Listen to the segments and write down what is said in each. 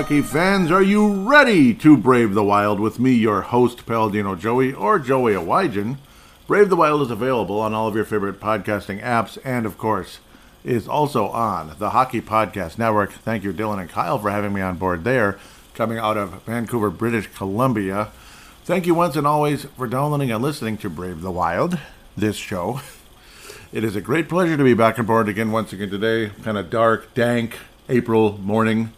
hockey fans, are you ready to brave the wild with me, your host, Paladino Joey, or Joey Awajan? Brave the Wild is available on all of your favorite podcasting apps and, of course, is also on the Hockey Podcast Network. Thank you, Dylan and Kyle, for having me on board there, coming out of Vancouver, British Columbia. Thank you once and always for downloading and listening to Brave the Wild, this show. It is a great pleasure to be back on board again once again today. Kind of dark, dank April morning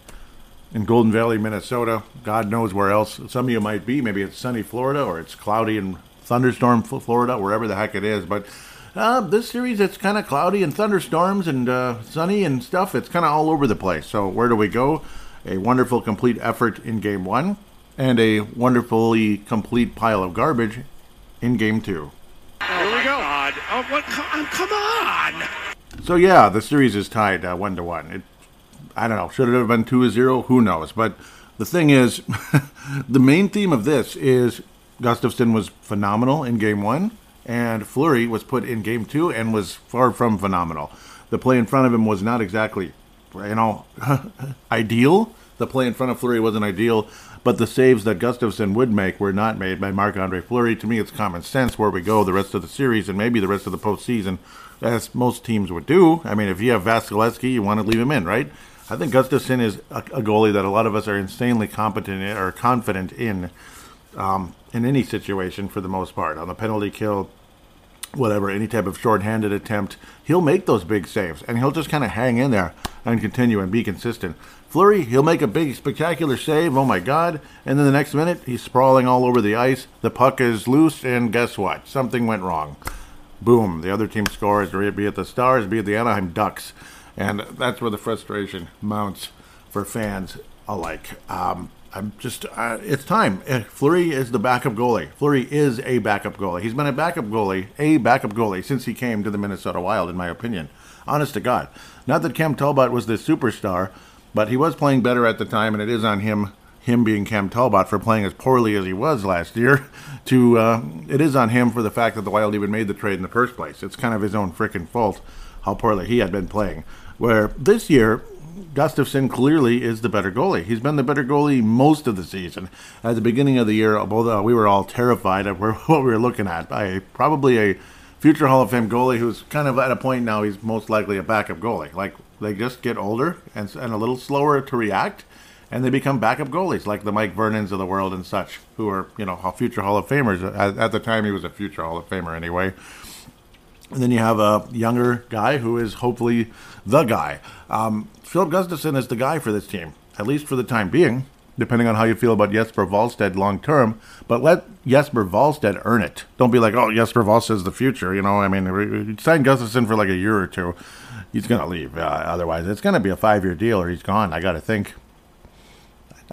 in Golden Valley, Minnesota. God knows where else some of you might be. Maybe it's sunny Florida or it's cloudy and thunderstorm Florida, wherever the heck it is. But uh, this series, it's kind of cloudy and thunderstorms and uh, sunny and stuff. It's kind of all over the place. So where do we go? A wonderful complete effort in game one and a wonderfully complete pile of garbage in game two. Here we go. God. Oh, what? Come, come on. So yeah, the series is tied uh, one to one. It, I don't know. Should it have been two to zero? Who knows? But the thing is, the main theme of this is Gustavsson was phenomenal in game one, and Fleury was put in game two and was far from phenomenal. The play in front of him was not exactly, you know, ideal. The play in front of Fleury wasn't ideal, but the saves that Gustavsson would make were not made by Marc Andre Fleury. To me, it's common sense where we go the rest of the series and maybe the rest of the postseason, as most teams would do. I mean, if you have Vasilevskiy, you want to leave him in, right? I think Gustavsson is a, a goalie that a lot of us are insanely competent in, or confident in um, in any situation for the most part. On the penalty kill, whatever, any type of short-handed attempt, he'll make those big saves, and he'll just kind of hang in there and continue and be consistent. Fleury, he'll make a big, spectacular save. Oh my God! And then the next minute, he's sprawling all over the ice. The puck is loose, and guess what? Something went wrong. Boom! The other team scores, be it the Stars, be it the Anaheim Ducks, and that's where the frustration mounts for fans alike. Um, I'm just, uh, it's time. Uh, Fleury is the backup goalie. Fleury is a backup goalie. He's been a backup goalie, a backup goalie since he came to the Minnesota Wild, in my opinion. Honest to God. Not that Cam Talbot was the superstar, but he was playing better at the time, and it is on him, him being Cam Talbot, for playing as poorly as he was last year. To uh, it is on him for the fact that the Wild even made the trade in the first place. It's kind of his own freaking fault how poorly he had been playing. Where this year, Gustavsson clearly is the better goalie. He's been the better goalie most of the season. At the beginning of the year, both uh, we were all terrified of what we were looking at. By probably a future Hall of Fame goalie who's kind of at a point now he's most likely a backup goalie. Like they just get older and, and a little slower to react, and they become backup goalies like the Mike Vernons of the world and such, who are you know future Hall of Famers. At, at the time, he was a future Hall of Famer anyway. And then you have a younger guy who is hopefully the guy. Um, Filip Gustavsson is the guy for this team, at least for the time being, depending on how you feel about Jesper Wallstedt long term. But let Jesper Wallstedt earn it. Don't be like, oh, Jesper is the future. You know, I mean, sign Gustavsson for like a year or two. He's going to leave. Uh, otherwise, it's going to be a five year deal or he's gone. I got to think.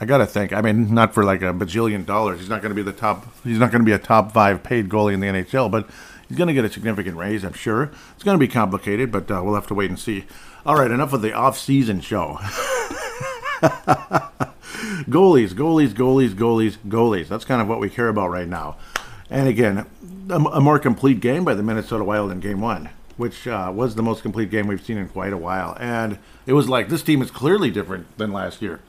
I gotta think. I mean, not for like a bajillion dollars. He's not going to be the top. He's not going to be a top five paid goalie in the NHL, but He's going to get a significant raise, I'm sure. It's going to be complicated, but uh, we'll have to wait and see. All right, enough of the off-season show. goalies, goalies, goalies, goalies, goalies. That's kind of what we care about right now. And again, a, more complete game by the Minnesota Wild in Game One, which uh, was the most complete game we've seen in quite a while. And it was like this team is clearly different than last year.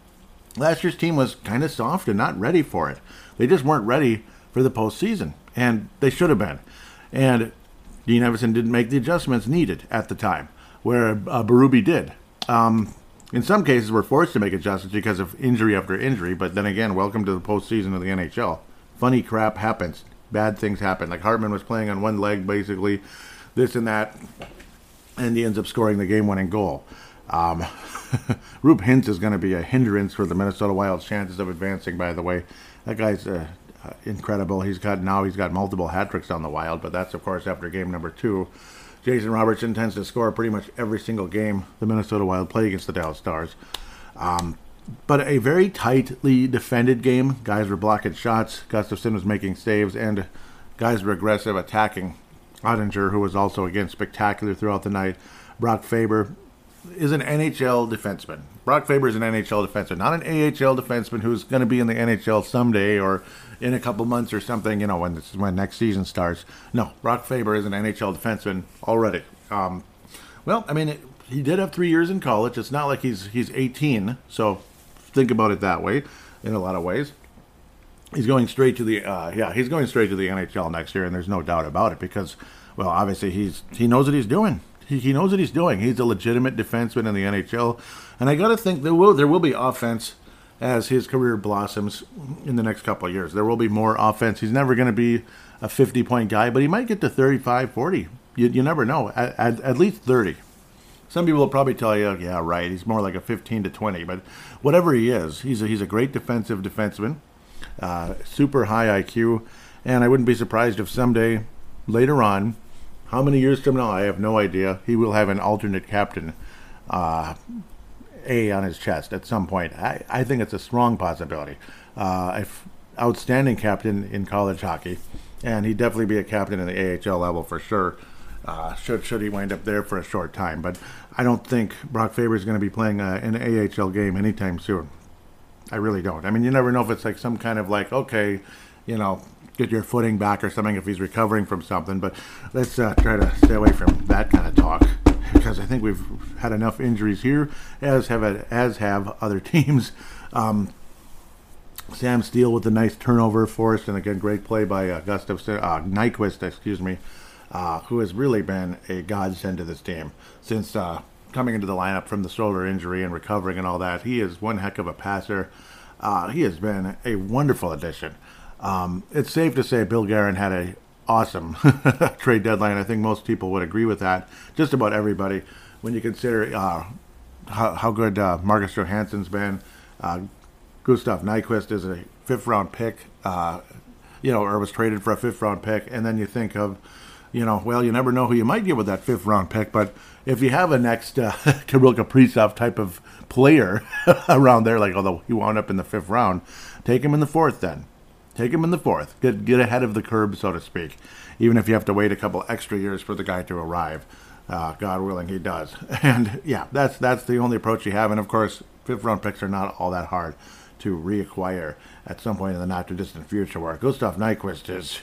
Last year's team was kind of soft and not ready for it. They just weren't ready for the postseason, and they should have been. And Dean Evason didn't make the adjustments needed at the time, where uh, did. Um, in some cases, we're forced to make adjustments because of injury after injury, but then again, welcome to the postseason of the NHL. Funny crap happens. Bad things happen. Like Hartman was playing on one leg, basically, this and that, and he ends up scoring the game winning goal. Um, Roope Hintz is going to be a hindrance for the Minnesota Wild's chances of advancing, by the way. That guy's uh, uh, incredible. He's got now he's got multiple hat tricks on the Wild, but that's of course after game number two. Jason Robertson tends to score pretty much every single game the Minnesota Wild play against the Dallas Stars. Um, but a very tightly defended game. Guys were blocking shots. Gustavsson was making saves, and guys were aggressive, attacking. Oettinger, who was also again spectacular throughout the night. Brock Faber is an NHL defenseman. Brock Faber is an NHL defenseman, not an AHL defenseman who's going to be in the NHL someday or in a couple months or something. You know, when this is when next season starts. No, Brock Faber is an NHL defenseman already. Um, well, I mean, it, he did have three years in college. It's not like he's he's 18, so think about it that way in a lot of ways. He's going straight to the uh, yeah, he's going straight to the NHL next year, and there's no doubt about it because, well, obviously he's he knows what he's doing. He, knows what he's doing. He's a legitimate defenseman in the NHL, and I got to think there will there will be offense as his career blossoms in the next couple of years. There will be more offense. He's never going to be a 50 point guy, but he might get to 35, 40. You, you never know. At, at, at least 30. Some people will probably tell you, yeah, right. He's more like a 15 to 20, but whatever he is, he's a, he's a great defensive defenseman, uh, super high IQ, and I wouldn't be surprised if someday, later on, how many years from now, I have no idea, he will have an alternate captain uh, A on his chest at some point. I, I think it's a strong possibility. Uh, if outstanding captain in college hockey, and he'd definitely be a captain in the AHL level for sure. Uh, should should he wind up there for a short time, but I don't think Brock Faber is going to be playing uh, an AHL game anytime soon. I really don't. I mean, you never know if it's like some kind of like okay, you know, get your footing back or something if he's recovering from something. But let's uh, try to stay away from that kind of talk because I think we've had enough injuries here, as have as have other teams. Um, Sam Steele with a nice turnover forced, and again, great play by uh, Gustav uh, Nyquist, excuse me, uh, who has really been a godsend to this team since uh, coming into the lineup from the shoulder injury and recovering and all that. He is one heck of a passer. Uh, he has been a wonderful addition. Um, it's safe to say Bill Guerin had a awesome trade deadline. I think most people would agree with that. Just about everybody, when you consider uh, how, how, good uh, Marcus Johansson's been. Uh, Gustav Nyquist is a fifth round pick, uh, you know, or was traded for a fifth round pick, and then you think of, you know, well, you never know who you might get with that fifth round pick, but if you have a next uh, Kirill Kaprizov type of player around there, like although he wound up in the fifth round, take him in the fourth then. Take him in the fourth. Get get ahead of the curb, so to speak. Even if you have to wait a couple extra years for the guy to arrive, uh, God willing, he does. And yeah, that's that's the only approach you have. And of course, fifth round picks are not all that hard to reacquire at some point in the not too distant future. Where Gustav Nyquist is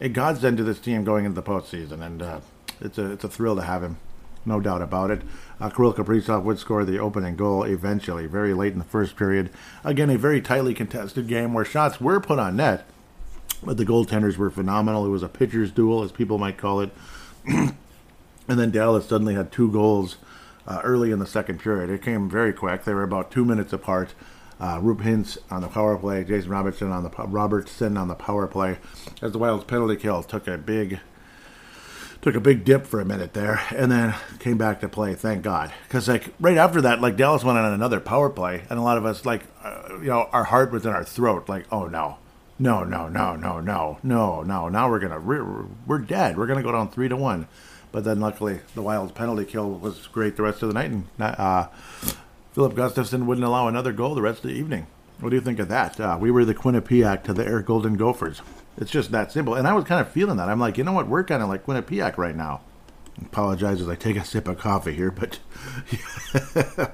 a godsend to this team going into the postseason, and uh, it's a it's a thrill to have him, no doubt about it. Uh, Kirill Kaprizov would score the opening goal eventually, very late in the first period. Again, a very tightly contested game where shots were put on net, but the goaltenders were phenomenal. It was a pitcher's duel, as people might call it. and then Dallas suddenly had two goals uh, early in the second period. It came very quick. They were about two minutes apart. Uh, Roope Hintz on the power play, Jason Robertson on the Robertson on the power play, as the Wild's penalty kill took a big took a big dip for a minute there, and then came back to play. Thank God, because like right after that, like Dallas went on another power play, and a lot of us like uh, you know our heart was in our throat, like oh no, no, no, no, no, no, no, no, now we're gonna we're, we're dead. We're gonna go down three to one. But then luckily the Wild's penalty kill was great the rest of the night, and uh, Filip Gustavsson wouldn't allow another goal the rest of the evening. What do you think of that? Uh, we were the Quinnipiac to the Air Golden Gophers. It's just that simple. And I was kind of feeling that. I'm like, you know what? We're kind of like Quinnipiac right now. I Apologize as I take a sip of coffee here, but.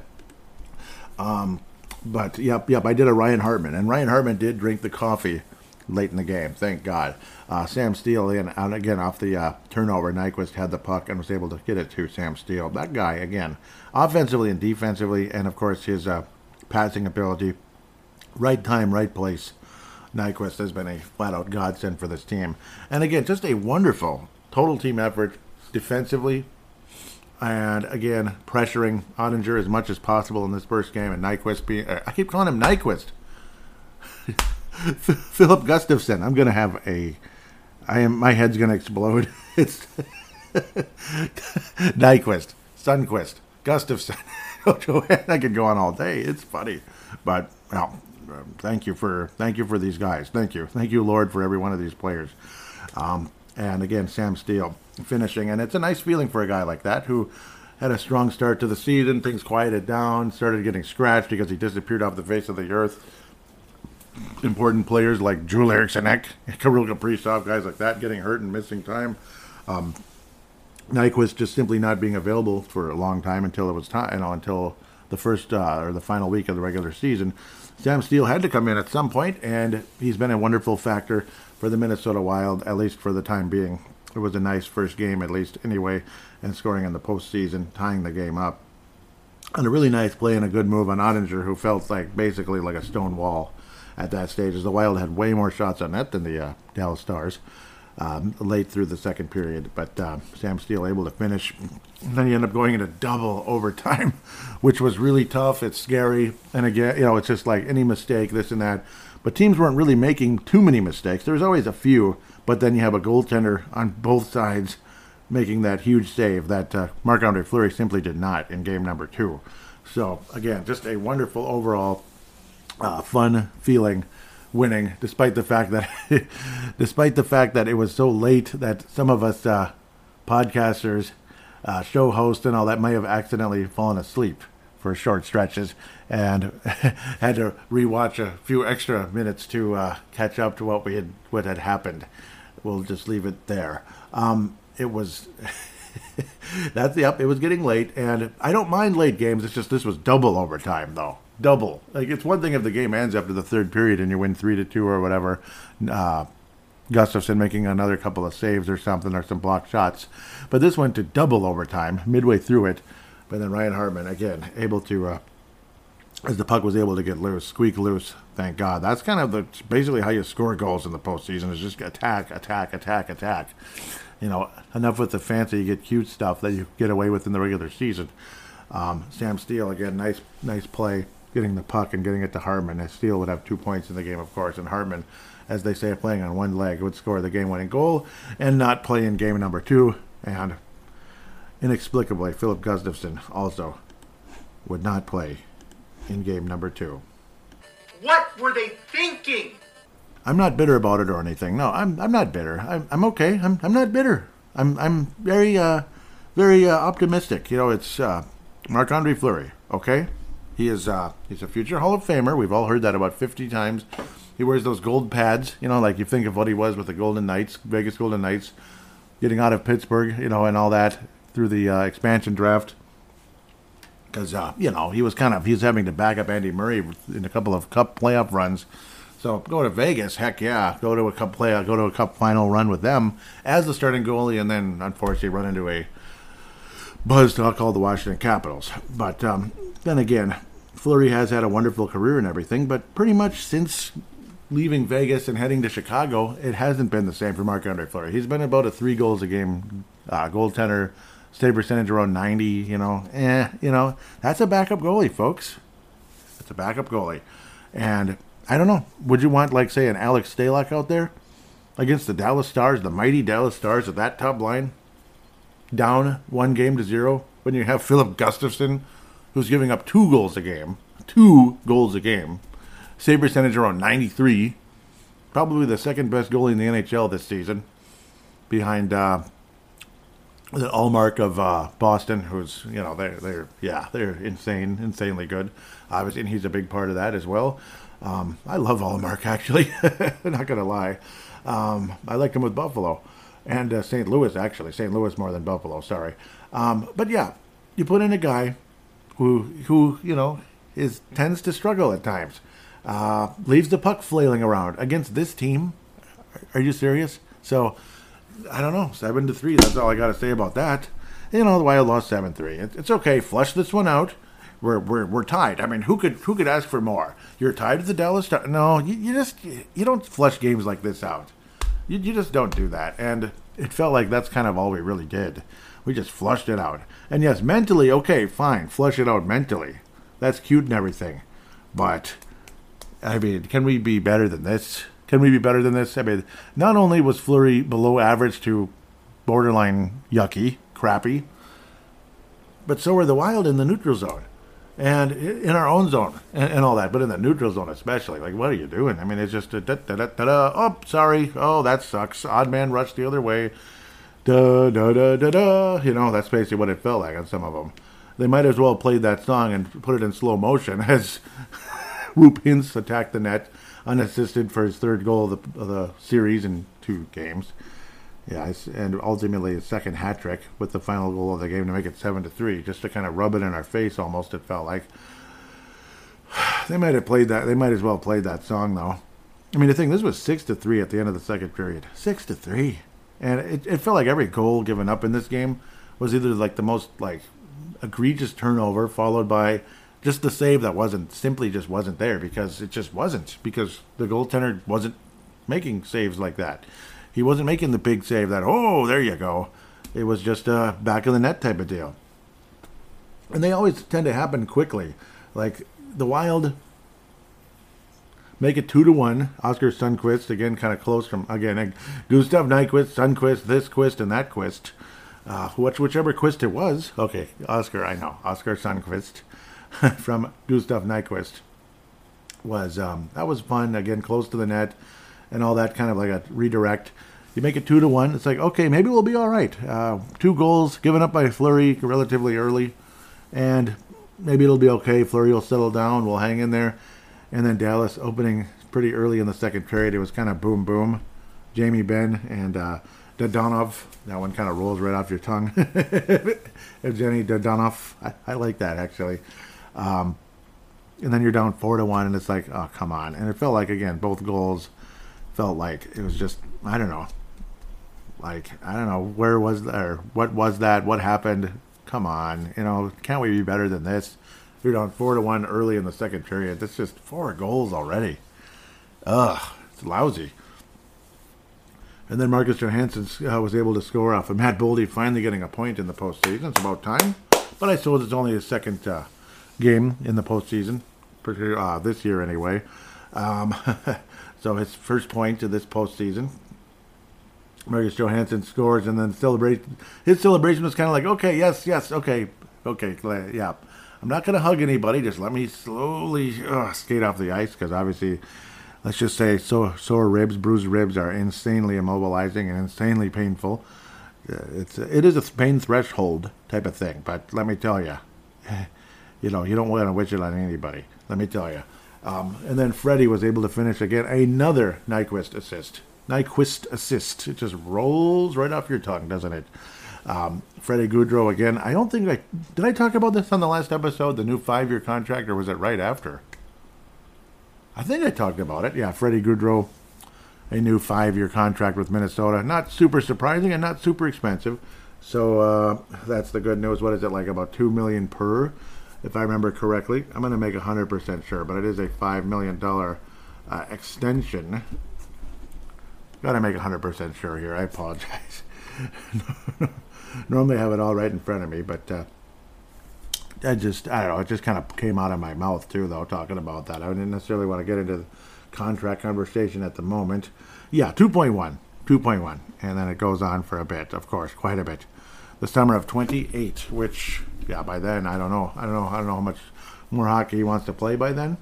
um, but yep, yep. I did a Ryan Hartman, and Ryan Hartman did drink the coffee late in the game. Thank God. Uh, Sam Steele in and again off the uh, turnover. Nyquist had the puck and was able to get it to Sam Steele. That guy again offensively and defensively, and of course his uh, passing ability. Right time, right place. Nyquist has been a flat out godsend for this team. And again, just a wonderful total team effort defensively. And again, pressuring Oettinger as much as possible in this first game. And Nyquist being, uh, I keep calling him Nyquist. Filip Gustavsson. I'm going to have a, I am, my head's going to explode. It's Nyquist, Sunquist. Gustavsson. I could go on all day. It's funny, but well, um, thank you for thank you for these guys. Thank you, thank you, Lord, for every one of these players. Um, and again, Sam Steele finishing, and it's a nice feeling for a guy like that who had a strong start to the season. Things quieted down, started getting scratched because he disappeared off the face of the earth. Important players like Drew Eriksson Ek, Kirill Kaprizov, guys like that, getting hurt and missing time. Um, Nyquist just simply not being available for a long time until it was time, you know, until the first uh, or the final week of the regular season. Sam Steele had to come in at some point, and he's been a wonderful factor for the Minnesota Wild, at least for the time being. It was a nice first game, at least anyway, and scoring in the postseason, tying the game up. And a really nice play and a good move on Oettinger, who felt like basically like a stone wall at that stage, as the Wild had way more shots on net than the uh, Dallas Stars um, late through the second period. But uh, Sam Steele able to finish. And then you end up going into double overtime, which was really tough. It's scary. And again, you know, it's just like any mistake, this and that. But teams weren't really making too many mistakes. There was always a few, but then you have a goaltender on both sides making that huge save that uh, Marc Andre Fleury simply did not in game number two. So, again, just a wonderful overall uh, fun feeling winning, despite the fact that, despite the fact that it was so late that some of us uh, podcasters, uh, show hosts, and all that may have accidentally fallen asleep for short stretches and had to rewatch a few extra minutes to uh, catch up to what we had what had happened. We'll just leave it there. Um, it was. that's up. It was getting late, and I don't mind late games. It's just this was double overtime, though double. Like it's one thing if the game ends after the third period and you win three to two or whatever. Uh, Gustavsson making another couple of saves or something or some blocked shots, but this went to double overtime midway through it. But then Ryan Hartman again able to, uh, as the puck was able to get loose, squeak loose. Thank God. That's kind of the basically how you score goals in the postseason is just attack, attack, attack, attack. You know, enough with the fancy, you get cute stuff that you get away with in the regular season. Um, Sam Steele again, nice, nice play getting the puck and getting it to Hartman. And Steele would have two points in the game, of course, and Hartman, as they say, playing on one leg, would score the game-winning goal and not play in game number two. And inexplicably, Filip Gustavsson also would not play in game number two. What were they thinking? I'm not bitter about it or anything. No, I'm I'm not bitter. I'm I'm okay. I'm I'm not bitter. I'm I'm very uh very uh, optimistic. You know, it's uh, Marc Andre Fleury. Okay, he is uh, he's a future Hall of Famer. We've all heard that about 50 times. He wears those gold pads, you know, like you think of what he was with the Golden Knights, Vegas Golden Knights, getting out of Pittsburgh, you know, and all that through the uh, expansion draft. Because uh, you know he was kind of he was having to back up Andy Murray in a couple of Cup playoff runs. So go to Vegas, heck yeah, go to a Cup play, go to a Cup final run with them as the starting goalie, and then unfortunately run into a buzz talk called the Washington Capitals. But um, then again, Fleury has had a wonderful career and everything, but pretty much since leaving Vegas and heading to Chicago, it hasn't been the same for Marc Andre Fleury. He's been about a three goals a game uh, goaltender, save percentage around 90, you know. Eh, you know, that's a backup goalie, folks. That's a backup goalie. And I don't know, would you want, like, say, an Alex Stalock out there against the Dallas Stars, the mighty Dallas Stars of that top line, down one game to zero, when you have Filip Gustavsson who's giving up two goals a game, two goals a game, save percentage around 93, probably the second best goalie in the NHL this season, behind uh, the Ullmark of uh, Boston, who's you know they're they're yeah they're insane, insanely good. Obviously, and he's a big part of that as well. Um, I love Ullmark actually, not gonna lie. Um, I liked him with Buffalo and uh, St. Louis actually, St. Louis more than Buffalo. Sorry, um, but yeah, you put in a guy who who you know is tends to struggle at times. Uh, leaves the puck flailing around against this team. Are you serious? So I don't know. Seven to three. That's all I got to say about that. You know, the Wild lost seven three. It's okay. Flush this one out. We're, we're, we're tied. I mean, who could who could ask for more? You're tied to the Dallas Star. No, you, you just you don't flush games like this out. You, you just don't do that. And it felt like that's kind of all we really did. We just flushed it out. And yes, mentally, okay, fine, flush it out mentally. That's cute and everything. But, I mean, can we be better than this? Can we be better than this? I mean, not only was Fleury below average to borderline yucky, crappy, but so were the Wild in the neutral zone and in our own zone and, and, all that, but in the neutral zone especially. Like, what are you doing? I mean, it's just a da da da da da. Oh, sorry. Oh, that sucks. Odd man rush the other way da da da da da. You know, that's basically what it felt like on some of them. They might as well played that song and put it in slow motion as Roope Hintz attacked the net unassisted for his third goal of the, of the series in two games. Yeah, and ultimately his second hat trick with the final goal of the game to make it seven to three, just to kind of rub it in our face. Almost, it felt like they might have played that. They might as well played that song though. I mean, the thing this was six to three at the end of the second period. Six to three and it, it felt like every goal given up in this game was either like the most like egregious turnover followed by just the save that wasn't simply just wasn't there because it just wasn't because the goaltender wasn't making saves like that. He wasn't making the big save that oh there you go. It was just a back of the net type of deal. And they always tend to happen quickly. Like the Wild make it two to one. Oscar Sundqvist again, kind of close from again. Gustav Nyquist, Sundqvist, this Quist, and that Quist. Uh, which whichever Quist it was. Okay, Oscar, I know Oscar Sundqvist from Gustav Nyquist was um, that was fun. Again, close to the net and all that kind of like a redirect. You make it two to one. It's like okay, maybe we'll be all right. Uh, two goals given up by Fleury relatively early, and maybe it'll be okay. Fleury will settle down. We'll hang in there, and then Dallas opening pretty early in the second period. It was kind of boom boom. Jamie Benn and uh, Dadonov. That one kind of rolls right off your tongue. Evgeny Dadonov. I, I like that actually. Um, and then you're down four to one, and it's like, oh come on! And it felt like again, both goals felt like it was just I don't know, like I don't know where was there, what was that, what happened? Come on, you know, can't we be better than this? You're down four to one early in the second period. That's just four goals already. Ugh, it's lousy. And then Marcus Johansson uh, was able to score off of Matt Boldy finally getting a point in the postseason. It's about time. But I suppose it's only his second uh, game in the postseason, uh, this year anyway. Um, so his first point to this postseason. Marcus Johansson scores and then celebrate. His celebration was kind of like, okay, yes, yes, okay, okay, yeah. I'm not going to hug anybody. Just let me slowly skate off the ice because obviously, let's just say, sore, sore ribs, bruised ribs are insanely immobilizing and insanely painful. Uh, it's it is a pain threshold type of thing, but let me tell you, you know, you don't want to wish it on anybody. Let me tell you. Um, and then Freddie was able to finish again another Nyquist assist. Nyquist assist. It just rolls right off your tongue, doesn't it? Um, Freddie Gaudreau again. I don't think I did. I talk about this on the last episode, the new five-year contract, or was it right after? I think I talked about it. Yeah, Freddie Gaudreau, a new five-year contract with Minnesota. Not super surprising and not super expensive. So uh, that's the good news. What is it like? About two million per if I remember correctly. I'm going to make 100% sure, but it is a $5 million uh, extension. Got to make 100% sure here. I apologize. Normally I have it all right in front of me, but uh, I just, I don't know, it just kind of came out of my mouth too, though, talking about that. I didn't necessarily want to get into the contract conversation at the moment. Yeah, 2.1. 2.1. And then it goes on for a bit, of course, quite a bit. The summer of 28, which yeah, by then I don't know. I don't know. I don't know how much more hockey he wants to play by then.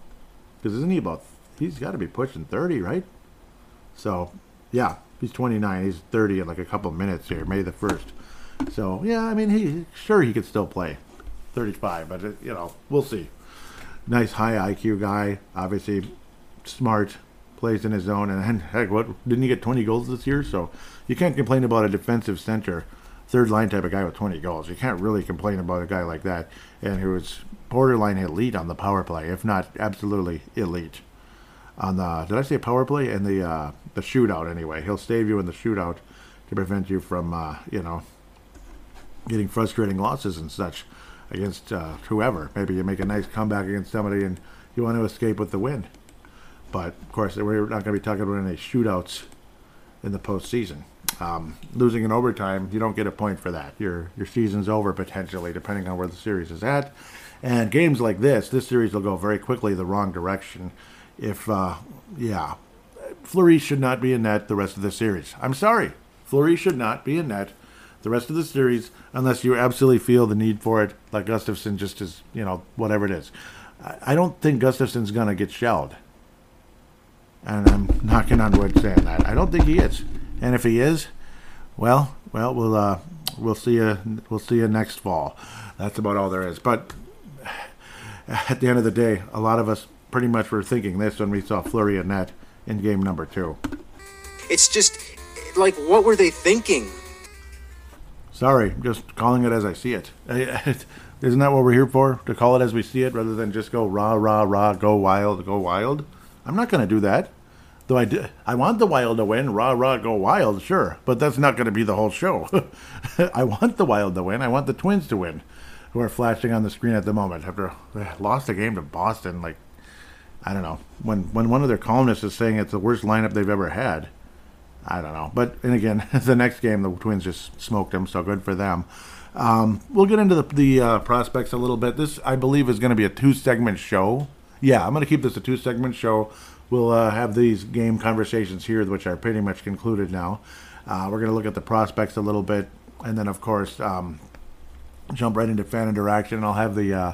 Because isn't he about? He's got to be pushing thirty, right? So, yeah, he's twenty nine. He's thirty in like a couple minutes here, May the first. So yeah, I mean, he sure he could still play thirty five, but it, you know, we'll see. Nice high IQ guy, obviously smart, plays in his zone, and then heck, what didn't he get twenty goals this year? So you can't complain about a defensive center third line type of guy with 20 goals. You can't really complain about a guy like that, and who is borderline elite on the power play, if not absolutely elite. On the did I say power play and the uh, the shootout anyway? He'll save you in the shootout to prevent you from uh, you know getting frustrating losses and such against uh, whoever. Maybe you make a nice comeback against somebody and you want to escape with the win. But of course, we're not going to be talking about any shootouts in the postseason. Um, losing in overtime, you don't get a point for that. Your your season's over potentially, depending on where the series is at. And games like this, this series will go very quickly the wrong direction. If uh, yeah, Fleury should not be in net the rest of the series. I'm sorry, Fleury should not be in net the rest of the series unless you absolutely feel the need for it, like Gustavsson just is, you know, whatever it is. I don't think Gustavsson's gonna get shelled. And I'm knocking on wood saying that. I don't think he is. And if he is, well, well, we'll uh, we'll see you we'll see you next fall. That's about all there is. But at the end of the day, a lot of us pretty much were thinking this when we saw Fleury and Net in game number two. It's just like, what were they thinking? Sorry, just calling it as I see it. Isn't that what we're here for? To call it as we see it, rather than just go rah rah rah, go wild, go wild. I'm not going to do that. Though I, do, I want the Wild to win, rah rah, go Wild, sure, but that's not going to be the whole show. I want the Wild to win. I want the Twins to win. who are flashing on the screen at the moment after they lost the game to Boston. Like, I don't know. When when one of their columnists is saying it's the worst lineup they've ever had, I don't know. But and again, the next game the Twins just smoked them, so good for them. Um, we'll get into the, the uh, prospects a little bit. This, I believe, is going to be a two segment show. Yeah, I'm going to keep this a two segment show. We'll uh, have these game conversations here, which are pretty much concluded now. Uh, we're going to look at the prospects a little bit, and then, of course, um, jump right into fan interaction. I'll have the uh,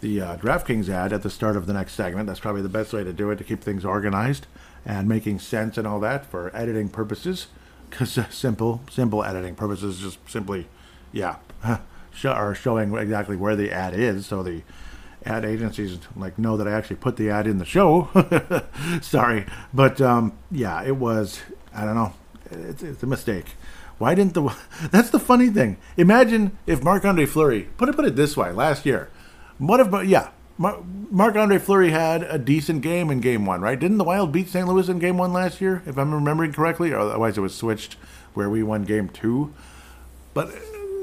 the uh, DraftKings ad at the start of the next segment. That's probably the best way to do it to keep things organized and making sense and all that for editing purposes. Because uh, simple, simple editing purposes, just simply, yeah, are showing exactly where the ad is, so the ad agencies like know that I actually put the ad in the show. Sorry, but um, yeah, it was. I don't know. It's, it's a mistake. Why didn't the? That's the funny thing. Imagine if Marc Andre Fleury put it put it this way last year. What if? Yeah, Marc Andre Fleury had a decent game in Game One, right? Didn't the Wild beat St. Louis in Game One last year, if I'm remembering correctly? Or otherwise, it was switched where we won Game Two. But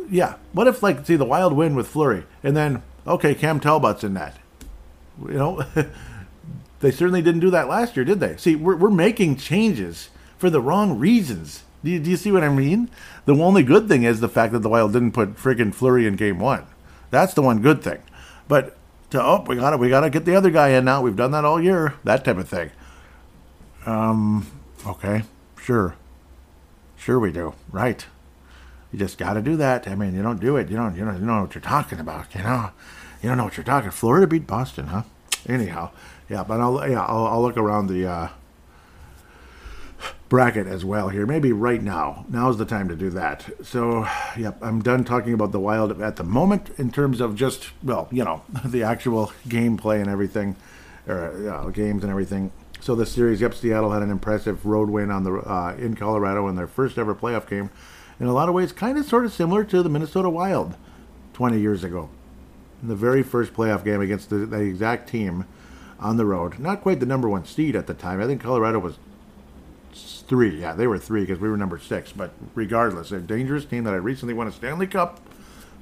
yeah, what if like see the Wild win with Fleury, and then okay, Cam Talbot's in that. You know, they certainly didn't do that last year, did they? See, we're we're making changes for the wrong reasons. Do you, do you see what I mean? The only good thing is the fact that the Wild didn't put friggin' Fleury in Game One. That's the one good thing. But to oh, we gotta we gotta get the other guy in now. We've done that all year. That type of thing. Um. Okay. Sure. Sure we do. Right. You just got to do that. I mean, you don't do it. You don't. You don't. You don't know what you're talking about. You know. You don't know what you're talking. Florida beat Boston, huh? Anyhow, yeah. But I'll yeah I'll, I'll look around the uh, bracket as well here. Maybe right now. Now's the time to do that. So, yep, I'm done talking about the Wild at the moment in terms of just, well, you know, the actual gameplay and everything, or games and everything. So the series, yep, Seattle had an impressive road win on the uh, in Colorado in their first ever playoff game. In a lot of ways, kind of sort of similar to the Minnesota Wild 20 years ago. In the very first playoff game against the, the exact team on the road. Not quite the number one seed at the time. I think Colorado was three. Yeah, they were three because we were number six. But regardless, a dangerous team that I recently won a Stanley Cup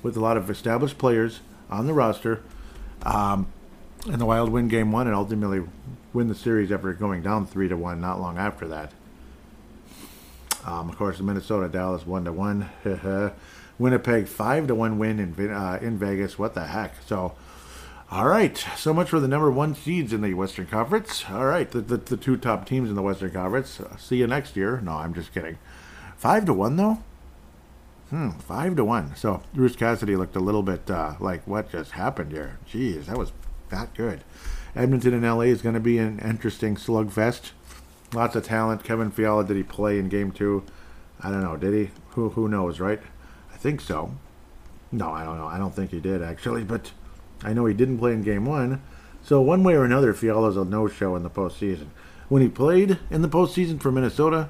with a lot of established players on the roster. Um, and the Wild win game one and ultimately win the series after going down three to one not long after that. Um, of course, Minnesota Dallas one to one. Winnipeg five to one win in uh, in Vegas. What the heck? So all right, so much for the number one seeds in the Western Conference. All right, the, the, the two top teams in the Western Conference. Uh, see you next year. No, I'm just kidding. Five to one though. Hmm, five to one. So Bruce Cassidy looked a little bit uh, like what just happened here. Jeez, that was that good. Edmonton and LA is going to be an interesting slugfest. Lots of talent. Kevin Fiala, did he play in Game Two? I don't know. Did he? Who who knows, right? I think so. No, I don't know. I don't think he did actually, but I know he didn't play in game one. So one way or another, Fiala's a no-show in the postseason. When he played in the postseason for Minnesota,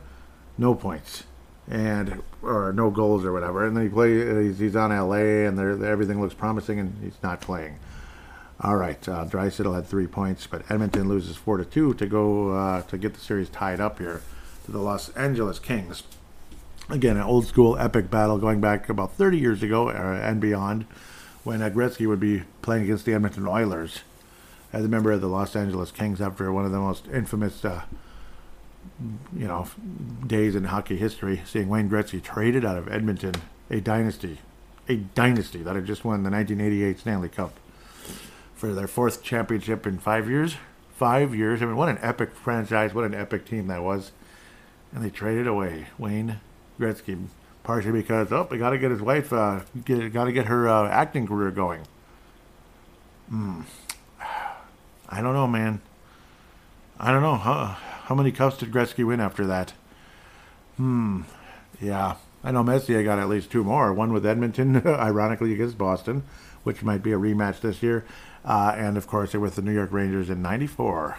no points and or no goals or whatever. And then he play he's, he's on LA and everything looks promising, and he's not playing. All right, uh, Draisaitl had three points, but Edmonton loses four to two to go uh, to get the series tied up here to the Los Angeles Kings. Again, an old school epic battle going back about 30 years ago uh, and beyond when Gretzky would be playing against the Edmonton Oilers as a member of the Los Angeles Kings after one of the most infamous, uh, you know, days in hockey history, seeing Wayne Gretzky traded out of Edmonton, a dynasty, a dynasty that had just won the 1988 Stanley Cup for their fourth championship in five years. Five years. I mean, what an epic franchise! What an epic team that was. And they traded away Wayne Gretzky partially because oh, we got to get his wife, uh, got to get her uh, acting career going. Hmm. I don't know, man. I don't know. How, how many cups did Gretzky win after that? Hmm. Yeah. I know Messier got at least two more. One with Edmonton, ironically against Boston, which might be a rematch this year. Uh, and, of course, with the New York Rangers in 94.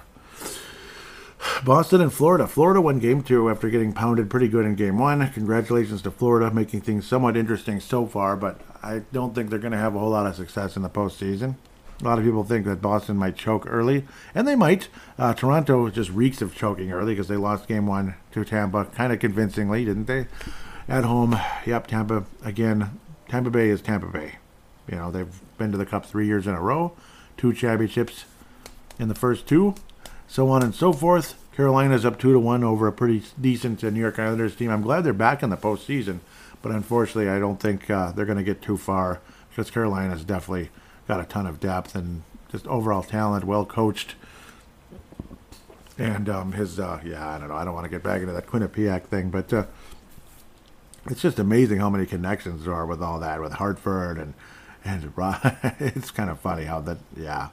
Boston and Florida. Florida won game two after getting pounded pretty good in game one. Congratulations to Florida, making things somewhat interesting so far, but I don't think they're going to have a whole lot of success in the postseason. A lot of people think that Boston might choke early, and they might. Uh, Toronto just reeks of choking early because they lost game one to Tampa kind of convincingly, didn't they? At home, yep, Tampa, again, Tampa Bay is Tampa Bay. You know, they've been to the Cup three years in a row, two championships in the first two, so on and so forth. Carolina's up two to one over a pretty decent uh, New York Islanders team. I'm glad they're back in the postseason, but unfortunately, I don't think uh, they're going to get too far because Carolina's definitely got a ton of depth and just overall talent, well coached. And um, his, uh, yeah, I don't know. I don't want to get back into that Quinnipiac thing, but uh, it's just amazing how many connections there are with all that, with Hartford and and it's kind of funny how that, yeah.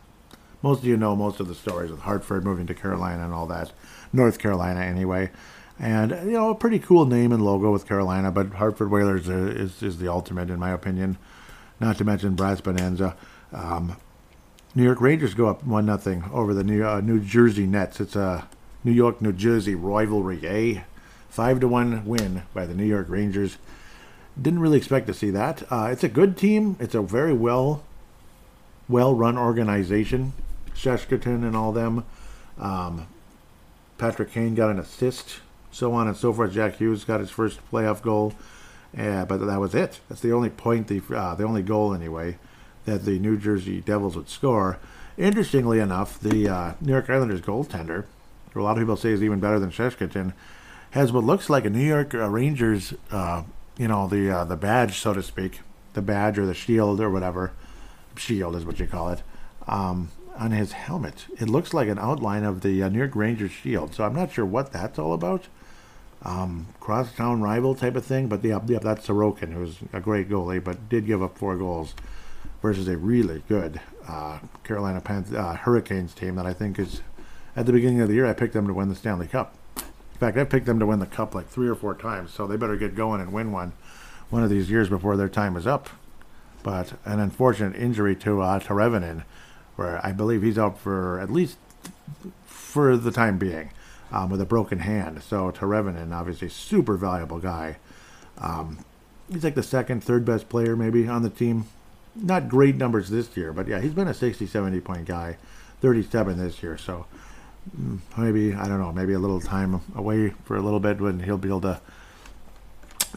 Most of you know most of the stories with Hartford moving to Carolina and all that, North Carolina anyway. And you know, a pretty cool name and logo with Carolina, but Hartford Whalers is is the ultimate in my opinion. Not to mention Brass Bonanza. Um, New York Rangers go up one nothing over the New, uh, New Jersey Nets. It's a New York New Jersey rivalry, eh? Five to one win by the New York Rangers. Didn't really expect to see that. Uh, it's a good team. It's a very well, well run organization. Shesterkin and all them. Um, Patrick Kane got an assist, so on and so forth. Jack Hughes got his first playoff goal, uh, but that was it. That's the only point, the uh, the only goal anyway that the New Jersey Devils would score. Interestingly enough, the uh, New York Islanders goaltender, who a lot of people say is even better than Shesterkin, has what looks like a New York uh, Rangers, uh, you know, the uh, the badge, so to speak, the badge or the shield or whatever, shield is what you call it, um, on his helmet. It looks like an outline of the uh, New York Rangers shield. So I'm not sure what that's all about. Um, crosstown rival type of thing, but yeah, yeah, that's Sorokin, who's a great goalie, but did give up four goals versus a really good uh, Carolina Panth- uh, Hurricanes team that I think is at the beginning of the year I picked them to win the Stanley Cup. In fact, I picked them to win the cup like three or four times, so they better get going and win one one of these years before their time is up. But an unfortunate injury to uh, Teravainen, where I believe he's out for at least for the time being um, with a broken hand. So Teravainen, obviously, super valuable guy. Um, he's like the second, third best player maybe on the team not great numbers this year, but yeah, he's been a 60, 70 point guy, 37 this year. So mm, maybe, I don't know, maybe a little time away for a little bit when he'll be able to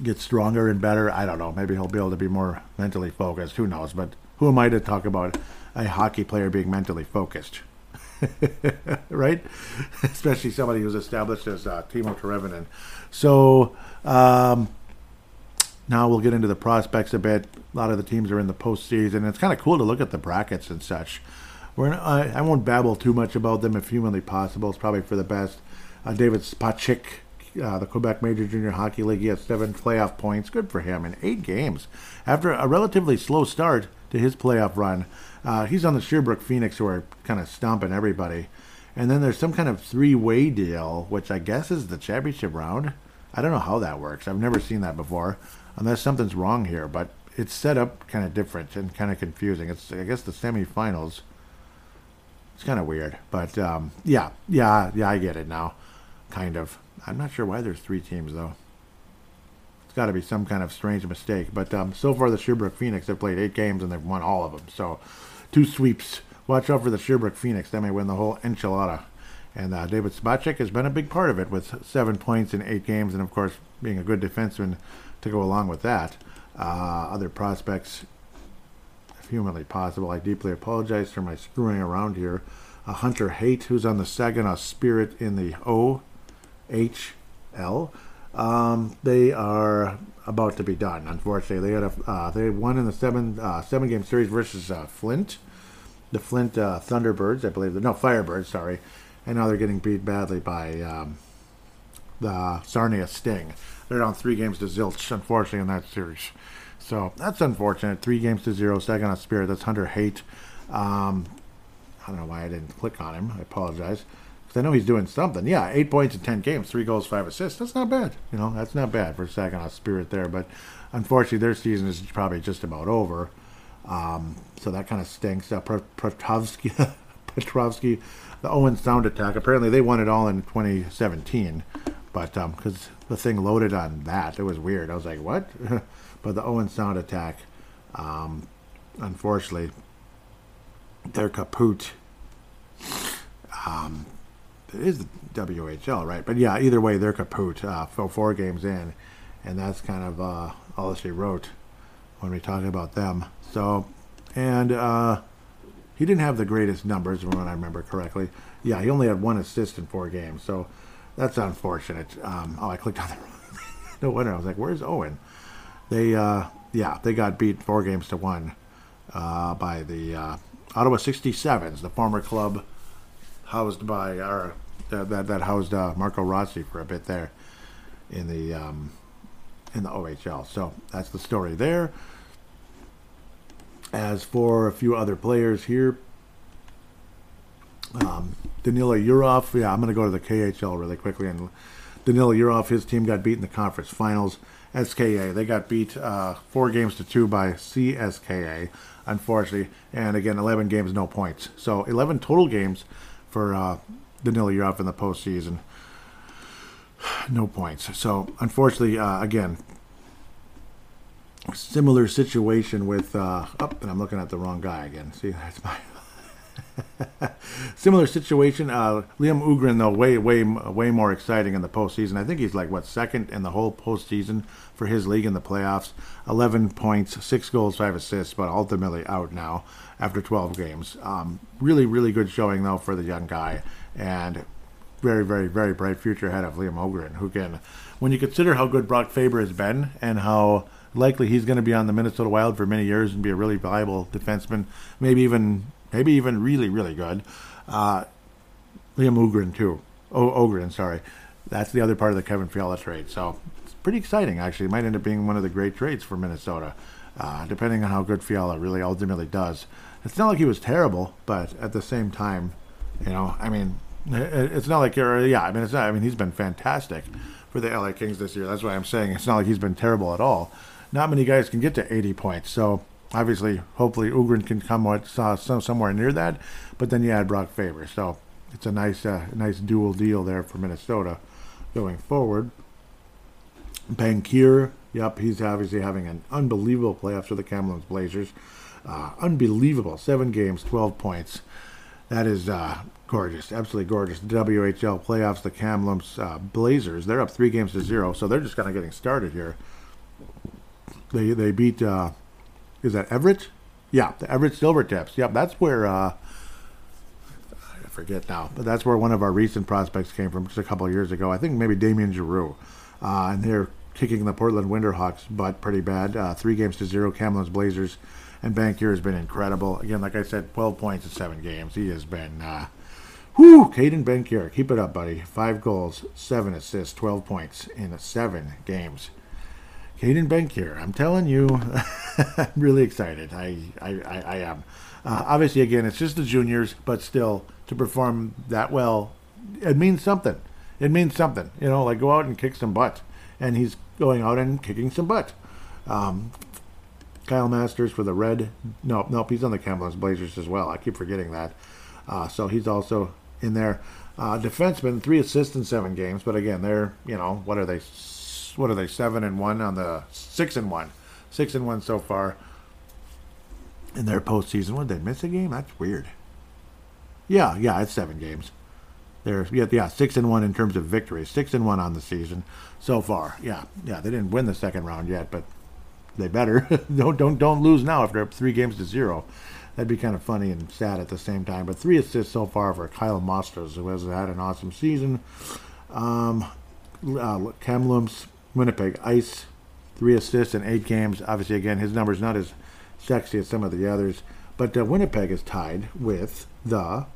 get stronger and better. I don't know. Maybe he'll be able to be more mentally focused. Who knows? But who am I to talk about a hockey player being mentally focused? right? Especially somebody who's established as uh, Timo Teravainen. So, um, now we'll get into the prospects a bit. A lot of the teams are in the postseason. It's kind of cool to look at the brackets and such. We're I, I won't babble too much about them if humanly possible. It's probably for the best. Uh, David Spacek, uh, the Quebec Major Junior Hockey League, he has seven playoff points. Good for him in eight games. After a relatively slow start to his playoff run, uh, he's on the Sherbrooke Phoenix, who are kind of stomping everybody. And then there's some kind of three-way deal, which I guess is the championship round. I don't know how that works. I've never seen that before unless something's wrong here. But it's set up kind of different and kind of confusing. It's I guess the semifinals. It's kind of weird, but um, yeah, yeah, yeah, I get it now. Kind of. I'm not sure why there's three teams though. Got to be some kind of strange mistake. But um, so far, the Sherbrooke Phoenix have played eight games and they've won all of them. So two sweeps. Watch out for the Sherbrooke Phoenix. They may win the whole enchilada. And uh, David Spacek has been a big part of it with seven points in eight games, and of course being a good defenseman to go along with that. Uh, other prospects, if humanly possible, I deeply apologize for my screwing around here. Uh, Hunter Haight, who's on the Saginaw Spirit in the OHL. Um, they are about to be done. Unfortunately, they had a uh, they won in the seven uh, seven game series versus uh, Flint, the Flint uh, Thunderbirds, I believe. No, Firebirds, sorry, and now they're getting beat badly by um, the Sarnia Sting. They're down three games to zilch, unfortunately, in that series. So that's unfortunate. Three games to zero. Saginaw Spirit. That's Hunter Haight. Um, I don't know why I didn't click on him. I apologize. I know he's doing something. Yeah, eight points in 10 games, three goals, five assists. That's not bad. You know, that's not bad for on Spirit there. But unfortunately, their season is probably just about over. Um, so that kind of stinks. Uh, Petrovsky, Petrovsky, the Owen Sound attack. Apparently, they won it all in 2017. But because um, the thing loaded on that. It was weird. I was like, what? but the Owen Sound attack, um, unfortunately, they're kaput. Um, it is the WHL, right? But yeah, either way, they're kaput. Uh, four games in, and that's kind of uh, all she wrote when we talk about them. So and uh, he didn't have the greatest numbers, when I remember correctly. Yeah, he only had one assist in four games, so that's unfortunate. Um, oh, I clicked on the wrong. no wonder. I was like, "Where's Owen?" They, uh, yeah, they got beat four games to one uh, by the uh, Ottawa 67s, the former club housed by our that that, housed uh, Marco Rossi for a bit there in the um, in the OHL. So that's the story there. As for a few other players here, um, Danila Yurov, yeah, I'm going to go to the KHL really quickly. And Danila Yurov, his team got beat in the conference finals. SKA, they got beat uh, four games to two by CSKA, unfortunately. And again, 11 games, no points. So 11 total games for uh, Danila Yurov in the postseason. No points. So unfortunately, uh, again, similar situation with. Uh, oh, and I'm looking at the wrong guy again. See, that's my. Similar situation. Uh, Liam Ugrin, though, way, way, way more exciting in the postseason. I think he's like what second in the whole postseason for his league in the playoffs. Eleven points, six goals, five assists, but ultimately out now after 12 games. Um, really, really good showing though for the young guy, and very, very, very bright future ahead of Liam Ugrin, who can, when you consider how good Brock Faber has been and how likely he's going to be on the Minnesota Wild for many years and be a really valuable defenseman, maybe even maybe even really, really good. Uh, Liam Ugrin, too. Oh, Ogren, sorry. That's the other part of the Kevin Fiala trade. So it's pretty exciting, actually. It might end up being one of the great trades for Minnesota, uh, depending on how good Fiala really ultimately does. It's not like he was terrible, but at the same time, you know, I mean, it's not like you're, yeah, I mean, it's not, I mean, he's been fantastic for the LA Kings this year. That's why I'm saying it's not like he's been terrible at all. Not many guys can get to 80 points. So obviously, hopefully, Ugrin can come uh, somewhere near that. But then you add Brock Faber, so it's a nice, uh, nice dual deal there for Minnesota going forward. Bankier, yep, he's obviously having an unbelievable playoffs for the Kamloops Blazers. Uh, unbelievable, seven games, 12 points. That is uh, gorgeous, absolutely gorgeous. The WHL playoffs, the Kamloops uh, Blazers, they're up three games to zero, so they're just kind of getting started here. They they beat uh, is that Everett? Yeah, the Everett Silvertips. Yep, that's where uh, I forget now, but that's where one of our recent prospects came from just a couple of years ago. I think maybe Damien Giroux, uh, and they're kicking the Portland Winterhawks butt pretty bad. Uh, three games to zero. Kamloops Blazers, and Bankier has been incredible. Again, like I said, 12 points in seven games. He has been. Uh, Whoo, Caedan Bankier, keep it up, buddy. Five goals, seven assists, 12 points in seven games. Caedan Bankier, I'm telling you, I'm really excited. I, I, I, I am. Uh, obviously, again, it's just the juniors, but still, to perform that well, it means something. It means something. You know, like go out and kick some butt. And he's going out and kicking some butt. Um, Kyle Masters for the Red. No, nope, he's on the Kamloops Blazers as well. I keep forgetting that. Uh, so he's also in their Uh, defenseman, three assists in seven games. But again, they're, you know, what are they? what are they seven and one on the six and one, six and one so far in their postseason. What they miss a game? That's weird. Yeah, yeah, it's seven games. They're yeah, yeah, six and one in terms of victories, six and one on the season so far. Yeah, yeah, they didn't win the second round yet, but they better don't don't don't lose now after three games to zero. That'd be kind of funny and sad at the same time. But three assists so far for Kyle Masters, who has had an awesome season. Um, uh, Kamloops Winnipeg Ice, three assists in eight games. Obviously, again, his number's not as sexy as some of the others. But uh, Winnipeg is tied with the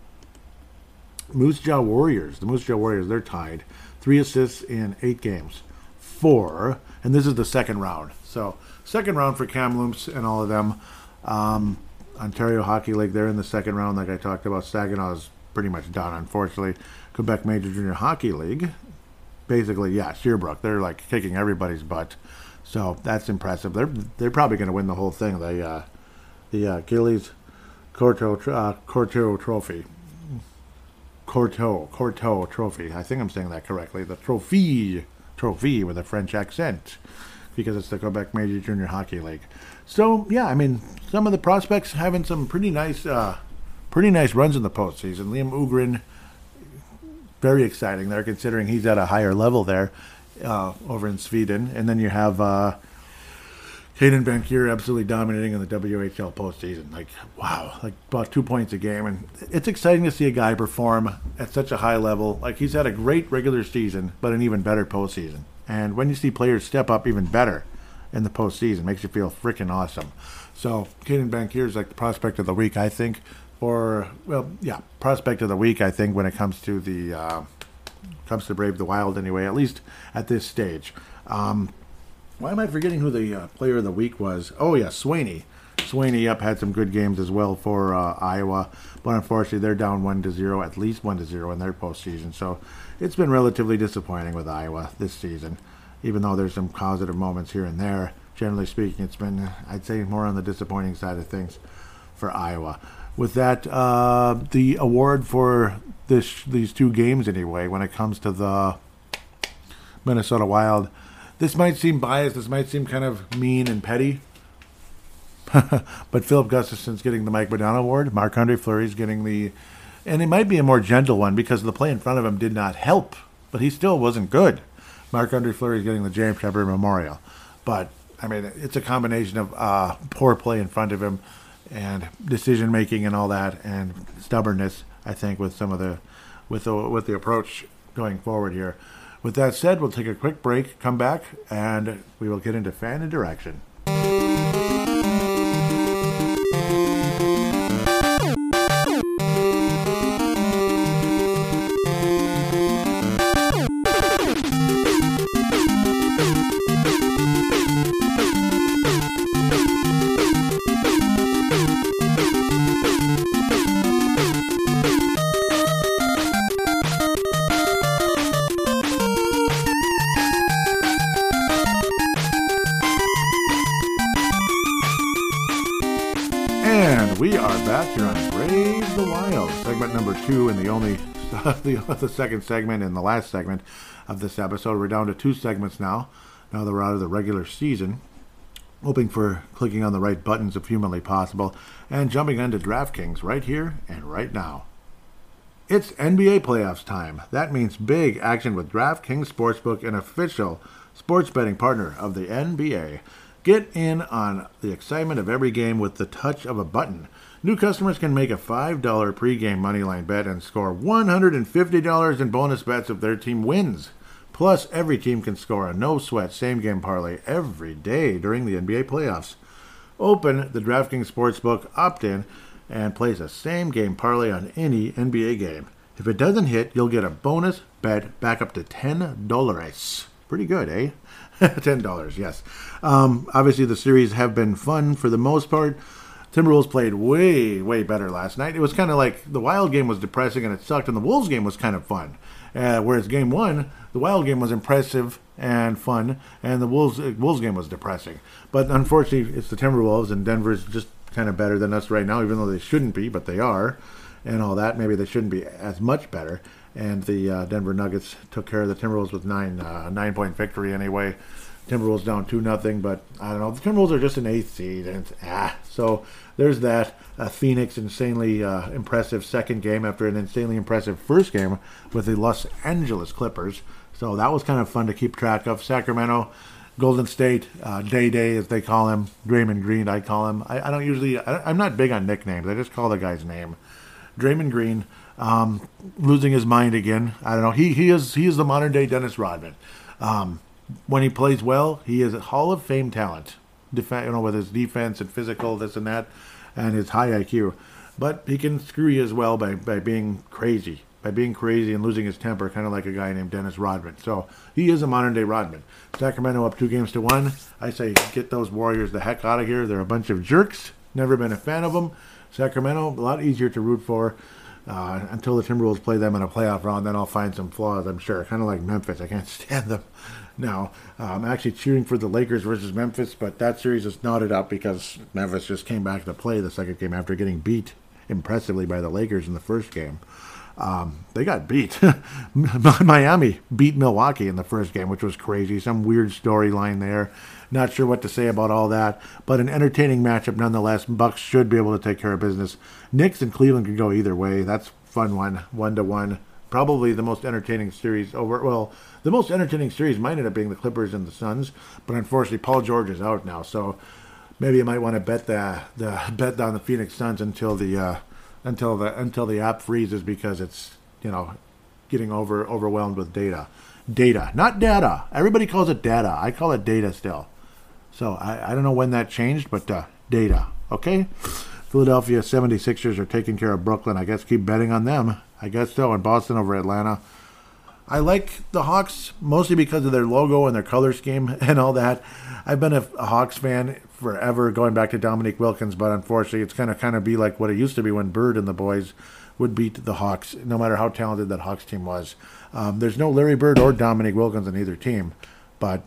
Moose Jaw Warriors. The Moose Jaw Warriors, they're tied. Three assists in eight games. Four, and this is the second round. So, second round for Kamloops and all of them. Um, Ontario Hockey League, they're in the second round, like I talked about. Saginaw is pretty much done, unfortunately. Quebec Major Junior Hockey League, basically, yeah, Sherbrooke. They're like kicking everybody's butt. So that's impressive. They're they're probably going to win the whole thing. The uh, the uh, Gilles Courteau uh, Courteau Trophy. Courteau Courteau Trophy. I think I'm saying that correctly. The trophy trophy with a French accent because it's the Quebec Major Junior Hockey League. So yeah, I mean some of the prospects having some pretty nice uh, pretty nice runs in the postseason. Liam Ugrin very exciting there, considering he's at a higher level there uh, over in Sweden. And then you have uh, Caedan Bankier absolutely dominating in the WHL postseason. Like, wow, like about two points a game. And it's exciting to see a guy perform at such a high level. Like, he's had a great regular season, but an even better postseason. And when you see players step up even better in the postseason, makes you feel freaking awesome. So, Caedan Bankier is like the prospect of the week, I think. Or, well, yeah, prospect of the week, I think, when it comes to the. Uh, comes to Brave the Wild anyway, at least at this stage. Um, why am I forgetting who the uh, player of the week was? Oh, yeah, Swaney. Swaney up had some good games as well for uh, Iowa, but unfortunately they're down one to zero, at least one to zero in their postseason. So it's been relatively disappointing with Iowa this season, even though there's some positive moments here and there. Generally speaking, it's been I'd say more on the disappointing side of things for Iowa. With that, uh, the award for this these two games anyway, when it comes to the Minnesota Wild this might seem biased. This might seem kind of mean and petty. but Filip Gustavsson's getting the Mike Modano Award. Marc Andre Fleury's getting the, and it might be a more gentle one because the play in front of him did not help, but he still wasn't good. Marc Andre Fleury's getting the James Shepard Memorial, but I mean it's a combination of uh, poor play in front of him and decision making and all that, and stubbornness. I think with some of the, with the with the approach going forward here. With that said, we'll take a quick break, come back, and we will get into fan interaction. The, the second segment and the last segment of this episode. We're down to two segments now. Now that we're out of the regular season. Hoping for clicking on the right buttons if humanly possible and jumping onto DraftKings right here and right now. It's NBA playoffs time. That means big action with DraftKings Sportsbook, an official sports betting partner of the NBA. Get in on the excitement of every game with the touch of a button. New customers can make a $5 pregame moneyline bet and score $150 in bonus bets if their team wins. Plus, every team can score a no sweat same game parlay every day during the NBA playoffs. Open the DraftKings Sportsbook opt in and place a same game parlay on any NBA game. If it doesn't hit, you'll get a bonus bet back up to $10. Pretty good, eh? $10, yes. Um, obviously, the series have been fun for the most part. Timberwolves played way, way better last night. It was kind of like the Wild game was depressing and it sucked, and the Wolves game was kind of fun. Uh, whereas game one, the Wild game was impressive and fun, and the Wolves uh, Wolves game was depressing. But unfortunately, it's the Timberwolves, and Denver's just kind of better than us right now, even though they shouldn't be, but they are, and all that. Maybe they shouldn't be as much better. And the uh, Denver Nuggets took care of the Timberwolves with nine uh, nine point victory anyway. Timberwolves down two nothing, but I don't know. The Timberwolves are just an eighth seed, and ah, so there's that. Uh, Phoenix insanely uh, impressive second game after an insanely impressive first game with the Los Angeles Clippers. So that was kind of fun to keep track of. Sacramento, Golden State, uh, Day Day as they call him, Draymond Green I call him. I, I don't usually. I, am not big on nicknames. I just call the guy's name. Draymond Green, um, losing his mind again. I don't know. He he is he is the modern day Dennis Rodman. Um, when he plays well, he is a Hall of Fame talent. Def- you know, with his defense and physical, this and that, and his high IQ. But he can screw you as well by, by being crazy, by being crazy and losing his temper, kind of like a guy named Dennis Rodman. So he is a modern day Rodman. Sacramento up two games to one. I say get those Warriors the heck out of here. They're a bunch of jerks. Never been a fan of them. Sacramento, a lot easier to root for. Uh, until the Timberwolves play them in a playoff round, then I'll find some flaws, I'm sure. Kind of like Memphis. I can't stand them now. I'm actually cheering for the Lakers versus Memphis, but that series is knotted up because Memphis just came back to play the second game after getting beat impressively by the Lakers in the first game. Um, they got beat. Miami beat Milwaukee in the first game, which was crazy. Some weird storyline there. Not sure what to say about all that, but an entertaining matchup nonetheless. Bucks should be able to take care of business. Knicks and Cleveland could go either way. That's fun one, one to one. Probably the most entertaining series over. Well, the most entertaining series might end up being the Clippers and the Suns, but unfortunately, Paul George is out now, so maybe you might want to bet the the bet down the Phoenix Suns until the uh, until the until the app freezes because it's you know getting over overwhelmed with data. Data, not data. Everybody calls it data. I call it data still. So I, I don't know when that changed, but uh, data. Okay? Philadelphia 76ers are taking care of Brooklyn. I guess keep betting on them. I guess so. And Boston over Atlanta. I like the Hawks mostly because of their logo and their color scheme and all that. I've been a, a Hawks fan forever, going back to Dominique Wilkins, but unfortunately, it's going to kind of be like what it used to be when Bird and the boys would beat the Hawks, no matter how talented that Hawks team was. Um, there's no Larry Bird or Dominique Wilkins in either team, but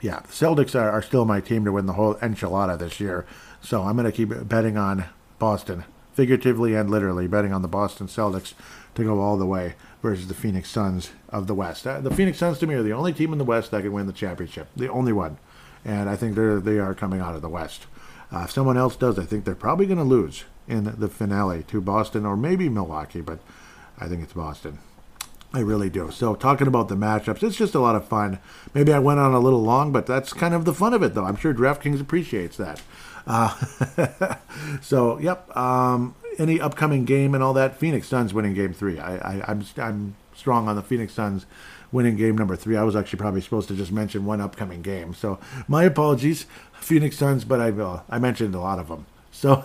yeah, the Celtics are, are still my team to win the whole enchilada this year. So I'm going to keep betting on Boston, figuratively and literally, betting on the Boston Celtics to go all the way versus the Phoenix Suns of the West. Uh, the Phoenix Suns to me are the only team in the West that can win the championship, the only one, and I think they're they are coming out of the West. Uh, if someone else does, I think they're probably going to lose in the finale to Boston or maybe Milwaukee, but I think it's Boston. I really do. So, talking about the matchups, it's just a lot of fun. Maybe I went on a little long, but that's kind of the fun of it, though. I'm sure DraftKings appreciates that. Uh, so, yep. Um, any upcoming game and all that, Phoenix Suns winning game three. I, I, I'm, I'm strong on the Phoenix Suns winning game number three. I was actually probably supposed to just mention one upcoming game. So, my apologies, Phoenix Suns, but I, uh, I mentioned a lot of them. So,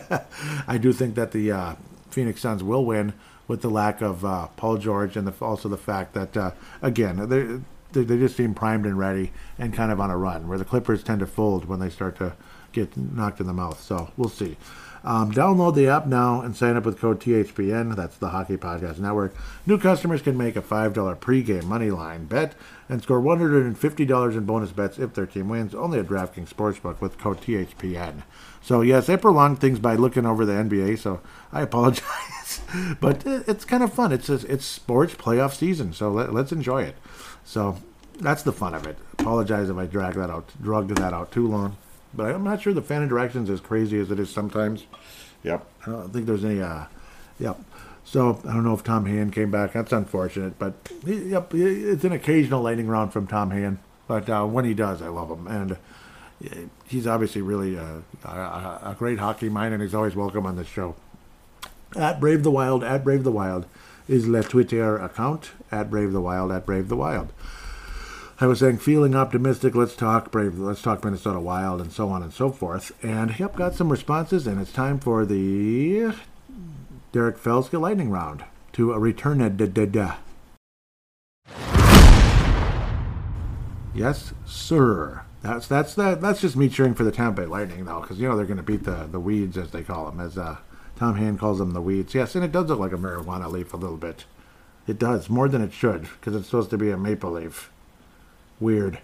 I do think that the uh, Phoenix Suns will win with the lack of uh, Paul George and the, also the fact that, uh, again, they, they just seem primed and ready and kind of on a run, where the Clippers tend to fold when they start to get knocked in the mouth. So we'll see. Um, download the app now and sign up with code THPN. That's the Hockey Podcast Network. New customers can make a $5 pregame money line bet and score $150 in bonus bets if their team wins. Only at DraftKings Sportsbook with code THPN. So, yes, I prolonged things by looking over the NBA, so I apologize. but it's kind of fun. It's it's sports playoff season, so let, let's enjoy it. So, that's the fun of it. Apologize if I dragged that out, drugged that out too long. But I'm not sure the fan interaction's as crazy as it is sometimes. Yep. I don't think there's any. Uh, yep. So I don't know if Tom Hand came back. That's unfortunate, but yep, it's an occasional lightning round from Tom Hand. But uh, when he does, I love him, and he's obviously really a, a, a, great hockey mind, and he's always welcome on the show. At Brave the Wild, at Brave the Wild is the Twitter account. At Brave the Wild, at Brave the Wild. I was saying, feeling optimistic. Let's talk Brave. Let's talk Minnesota Wild, and so on and so forth. And yep, got some responses, and it's time for the Derek Felska lightning round to a return. Da, da, da. Yes, sir. That's that's that. That's just me cheering for the Tampa Bay Lightning, though, because you know they're going to beat the the weeds as they call them, as uh, Tom Hand calls them, the weeds. Yes, and it does look like a marijuana leaf a little bit. It does more than it should, because it's supposed to be a maple leaf. Weird.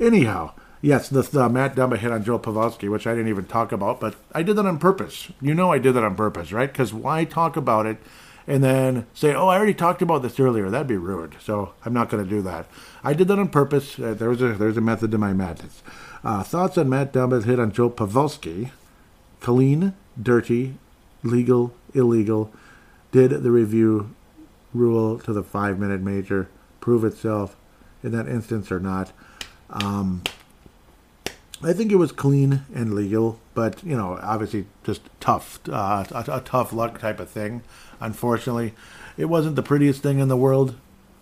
Anyhow, yes, the, the Matt Dumba hit on Joe Pavelski, which I didn't even talk about, but I did that on purpose. You know I did that on purpose, right? Because why talk about it and then say, oh, I already talked about this earlier? That'd be rude. So I'm not going to do that. I did that on purpose. Uh, there's a there's a method to my madness. Uh, thoughts on Matt Dumba's hit on Joe Pavelski? Clean, dirty, legal, illegal. Did the review rule to the five minute major prove itself? In that instance or not. Um, I think it was clean and legal, but you know, obviously just tough, uh, a, a, tough luck type of thing. Unfortunately, it wasn't the prettiest thing in the world,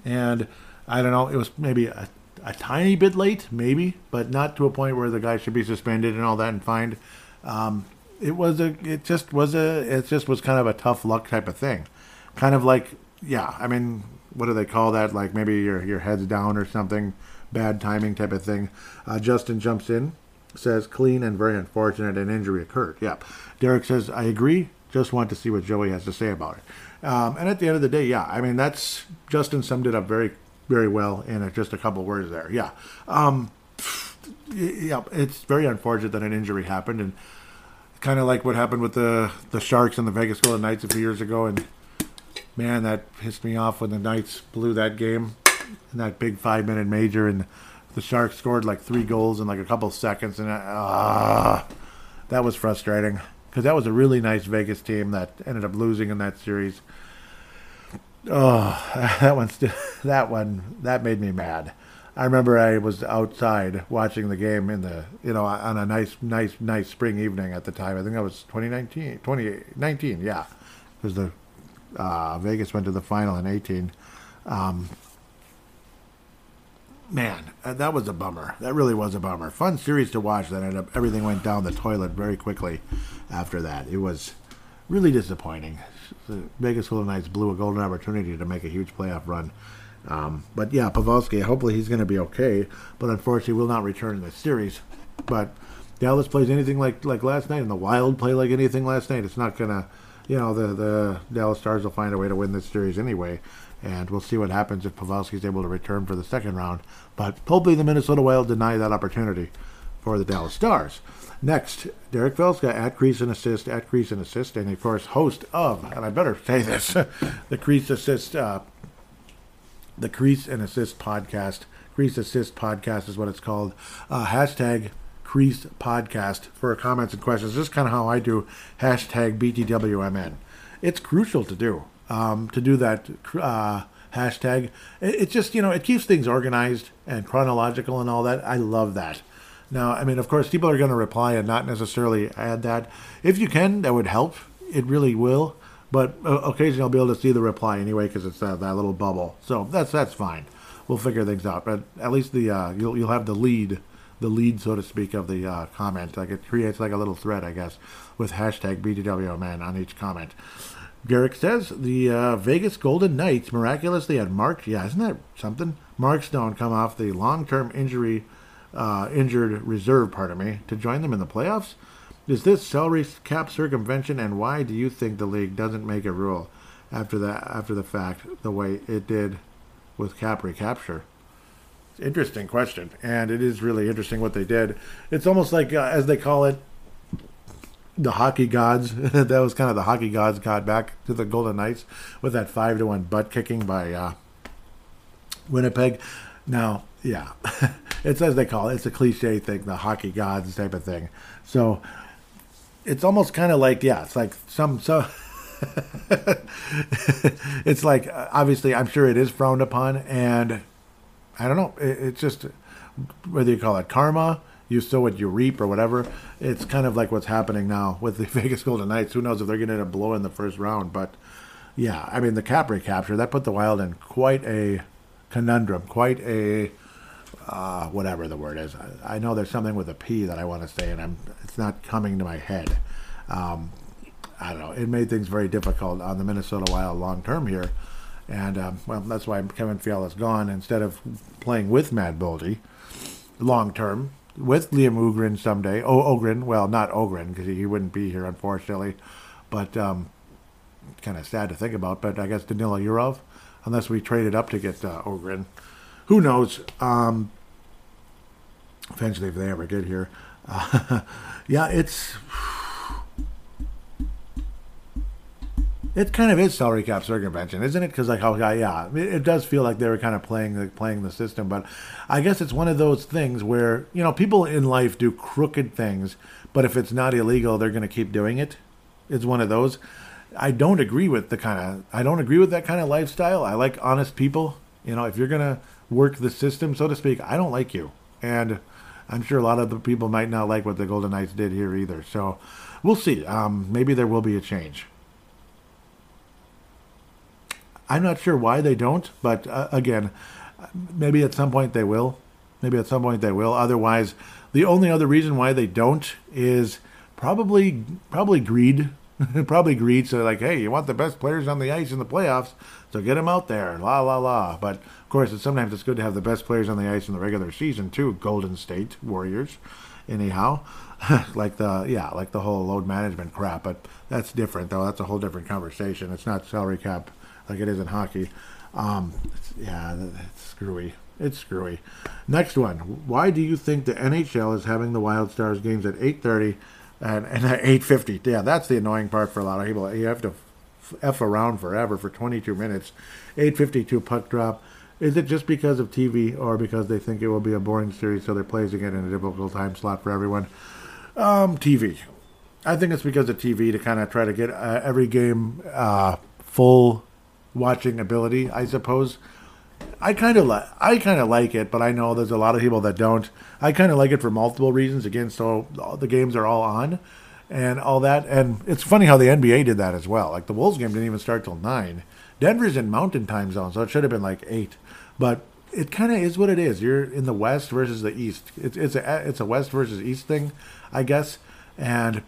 and I don't know. It was maybe a, a tiny bit late, maybe, but not to a point where the guy should be suspended and all that and fined. Um, it was a, it just was a, it just was kind of a tough luck type of thing, kind of like, yeah. I mean, what do they call that? Like maybe your your head's down or something, bad timing type of thing. Uh, Justin jumps in, says clean and very unfortunate, an injury occurred. Yep. Derek says I agree. Just want to see what Joey has to say about it. Um, and at the end of the day, yeah, I mean that's Justin summed it up very very well in just a couple words there. Yeah. Um, yeah, it's very unfortunate that an injury happened, and kind of like what happened with the the Sharks and the Vegas Golden Knights a few years ago, and man, that pissed me off when the Knights blew that game in that big five minute major, and the Sharks scored like three goals in like a couple seconds, and uh, that was frustrating because that was a really nice Vegas team that ended up losing in that series. Oh, that one, that one, that made me mad. I remember I was outside watching the game in the, you know, on a nice, nice, nice spring evening at the time. I think that was 2019, 2019, yeah, because the uh, Vegas went to the final in 18. Um, man, uh, that was a bummer. That really was a bummer. Fun series to watch. That ended up everything went down the toilet very quickly after that. It was really disappointing. Vegas Golden Knights blew a golden opportunity to make a huge playoff run. Um, but yeah, Pavelski, hopefully he's going to be okay. But unfortunately, will not return in the series. But Dallas plays anything like like last night, and the Wild play like anything last night. It's not going to, you know, the the Dallas Stars will find a way to win this series anyway. And we'll see what happens if Pavelski is able to return for the second round. But hopefully, the Minnesota Wild deny that opportunity for the Dallas Stars. Next, Derek Felska at Crease and Assist, at Crease and Assist, and of course, host of, and I better say this, the Crease Assist, uh, the Crease and Assist podcast. Crease Assist podcast is what it's called. Uh, hashtag Crease podcast for comments and questions. This is kind of how I do hashtag BTWMN. It's crucial to do um, to do that uh, hashtag. It, it, just you know it keeps things organized and chronological and all that. I love that. Now, I mean, of course, people are going to reply and not necessarily add that. If you can, that would help. It really will. But uh, occasionally, I'll be able to see the reply anyway because it's that, that little bubble. So that's that's fine. We'll figure things out. But at least the uh, you'll you'll have the lead, the lead so to speak of the uh, comment. Like it creates like a little thread, I guess, with hashtag BTWMN on each comment. Garrick says the uh, Vegas Golden Knights miraculously had Mark. Yeah, isn't that something? Mark Stone come off the long-term injury, uh, injured reserve. Pardon me, to join them in the playoffs. Is this salary cap circumvention, and why do you think the league doesn't make a rule after that after the fact the way it did with cap recapture? Interesting question, and it is really interesting what they did. It's almost like, uh, as they call it, the hockey gods. that was kind of the hockey gods got back to the Golden Knights with that five to one butt kicking by uh, Winnipeg. Now, yeah, it's as they call it. It's a cliche thing, the hockey gods type of thing. So it's almost kind of like yeah, it's like some so. it's like obviously I'm sure it is frowned upon, and I don't know. It, it's just whether you call it karma you sow what you reap or whatever. It's kind of like what's happening now with the Vegas Golden Knights. Who knows if they're going to end up blowing the first round? But yeah, I mean the cap recapture that put the Wild in quite a conundrum, quite a uh, whatever the word is. I, I, know there's something with a P that I want to say, and I'm it's not coming to my head. Um, I don't know. It made things very difficult on the Minnesota Wild long term here. And um, well, that's why Kevin Fiala's gone. Instead of playing with Matt Boldy long term, with Liam Öhgren someday. Oh, Ogren. Well, not Ogren because he, wouldn't be here, unfortunately. But um, kind of sad to think about. But I guess Danila Yurov, unless we traded up to get uh, Ogren. Who knows? Um, eventually, if they ever get here. Uh, yeah, it's It kind of is salary cap circumvention, isn't it? Because like how yeah, it, it, does feel like they were kind of playing the playing the system, but I guess it's one of those things where you know people in life do crooked things, but if it's not illegal, they're going to keep doing it. It's one of those. I don't agree with the kind of I don't agree with that kind of lifestyle. I like honest people. You know, if you're going to work the system, so to speak, I don't like you, and I'm sure a lot of the people might not like what the Golden Knights did here either. So we'll see. Um, maybe there will be a change. I'm not sure why they don't, but uh, again, maybe at some point they will. Maybe at some point they will. Otherwise, the only other reason why they don't is probably probably greed. probably greed. So like, hey, you want the best players on the ice in the playoffs, so get them out there. La la la. But of course, it's, sometimes it's good to have the best players on the ice in the regular season too. Golden State Warriors, anyhow. like the yeah, like the whole load management crap. But that's different though. That's a whole different conversation. It's not salary cap like it is in hockey. Um, yeah, it's screwy. It's screwy. Next one. Why do you think the NHL is having the Wild Stars games at 8:30 and, and at 8:50? Yeah, that's the annoying part for a lot of people. You have to f around forever for 22 minutes. 8:52 puck drop. Is it just because of TV or because they think it will be a boring series, so they're placing it in a difficult time slot for everyone? Um, TV. I think it's because of TV to kind of try to get uh, every game uh, full watching ability, I suppose. I kind of like I kind of like it, but I know there's a lot of people that don't. I kind of like it for multiple reasons. Again, so the games are all on, and all that. And it's funny how the NBA did that as well. Like the Wolves game didn't even start till nine. Denver's in Mountain Time zone, so it should have been like eight. But it kind of is what it is. You're in the West versus the East. It's it's a it's a West versus East thing, I guess. And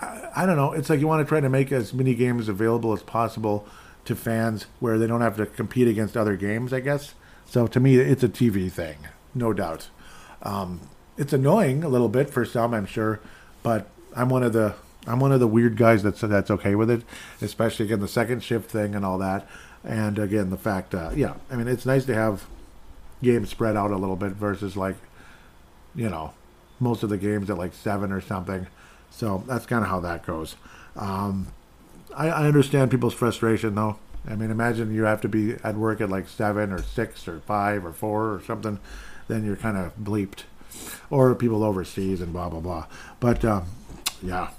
I, I don't know. It's like you want to try to make as many games available as possible to fans where they don't have to compete against other games, I guess. So to me, it's a TV thing, no doubt. Um, it's annoying a little bit for some, I'm sure, but I'm one of the I'm one of the weird guys that's that's okay with it, especially again the second shift thing and all that, and again the fact, uh, yeah, I mean it's nice to have games spread out a little bit versus like, you know, most of the games at like seven or something. So that's kind of how that goes. Um, I, I understand people's frustration though. I mean, imagine you have to be at work at like seven or six or five or four or something, then you're kind of bleeped, or people overseas and blah blah blah. But um, yeah,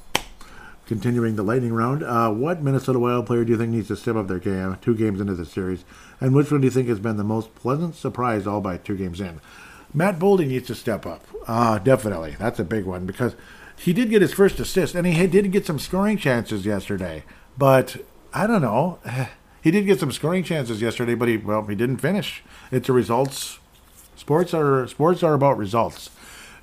continuing the lightning round. Uh, what Minnesota Wild player do you think needs to step up their game two games into the series, and which one do you think has been the most pleasant surprise all by two games in? Matt Boldy needs to step up. Uh, definitely, that's a big one because he did get his first assist, and he did get some scoring chances yesterday. But I don't know. He did get some scoring chances yesterday, but he well he didn't finish. It's a results. Sports are sports are about results,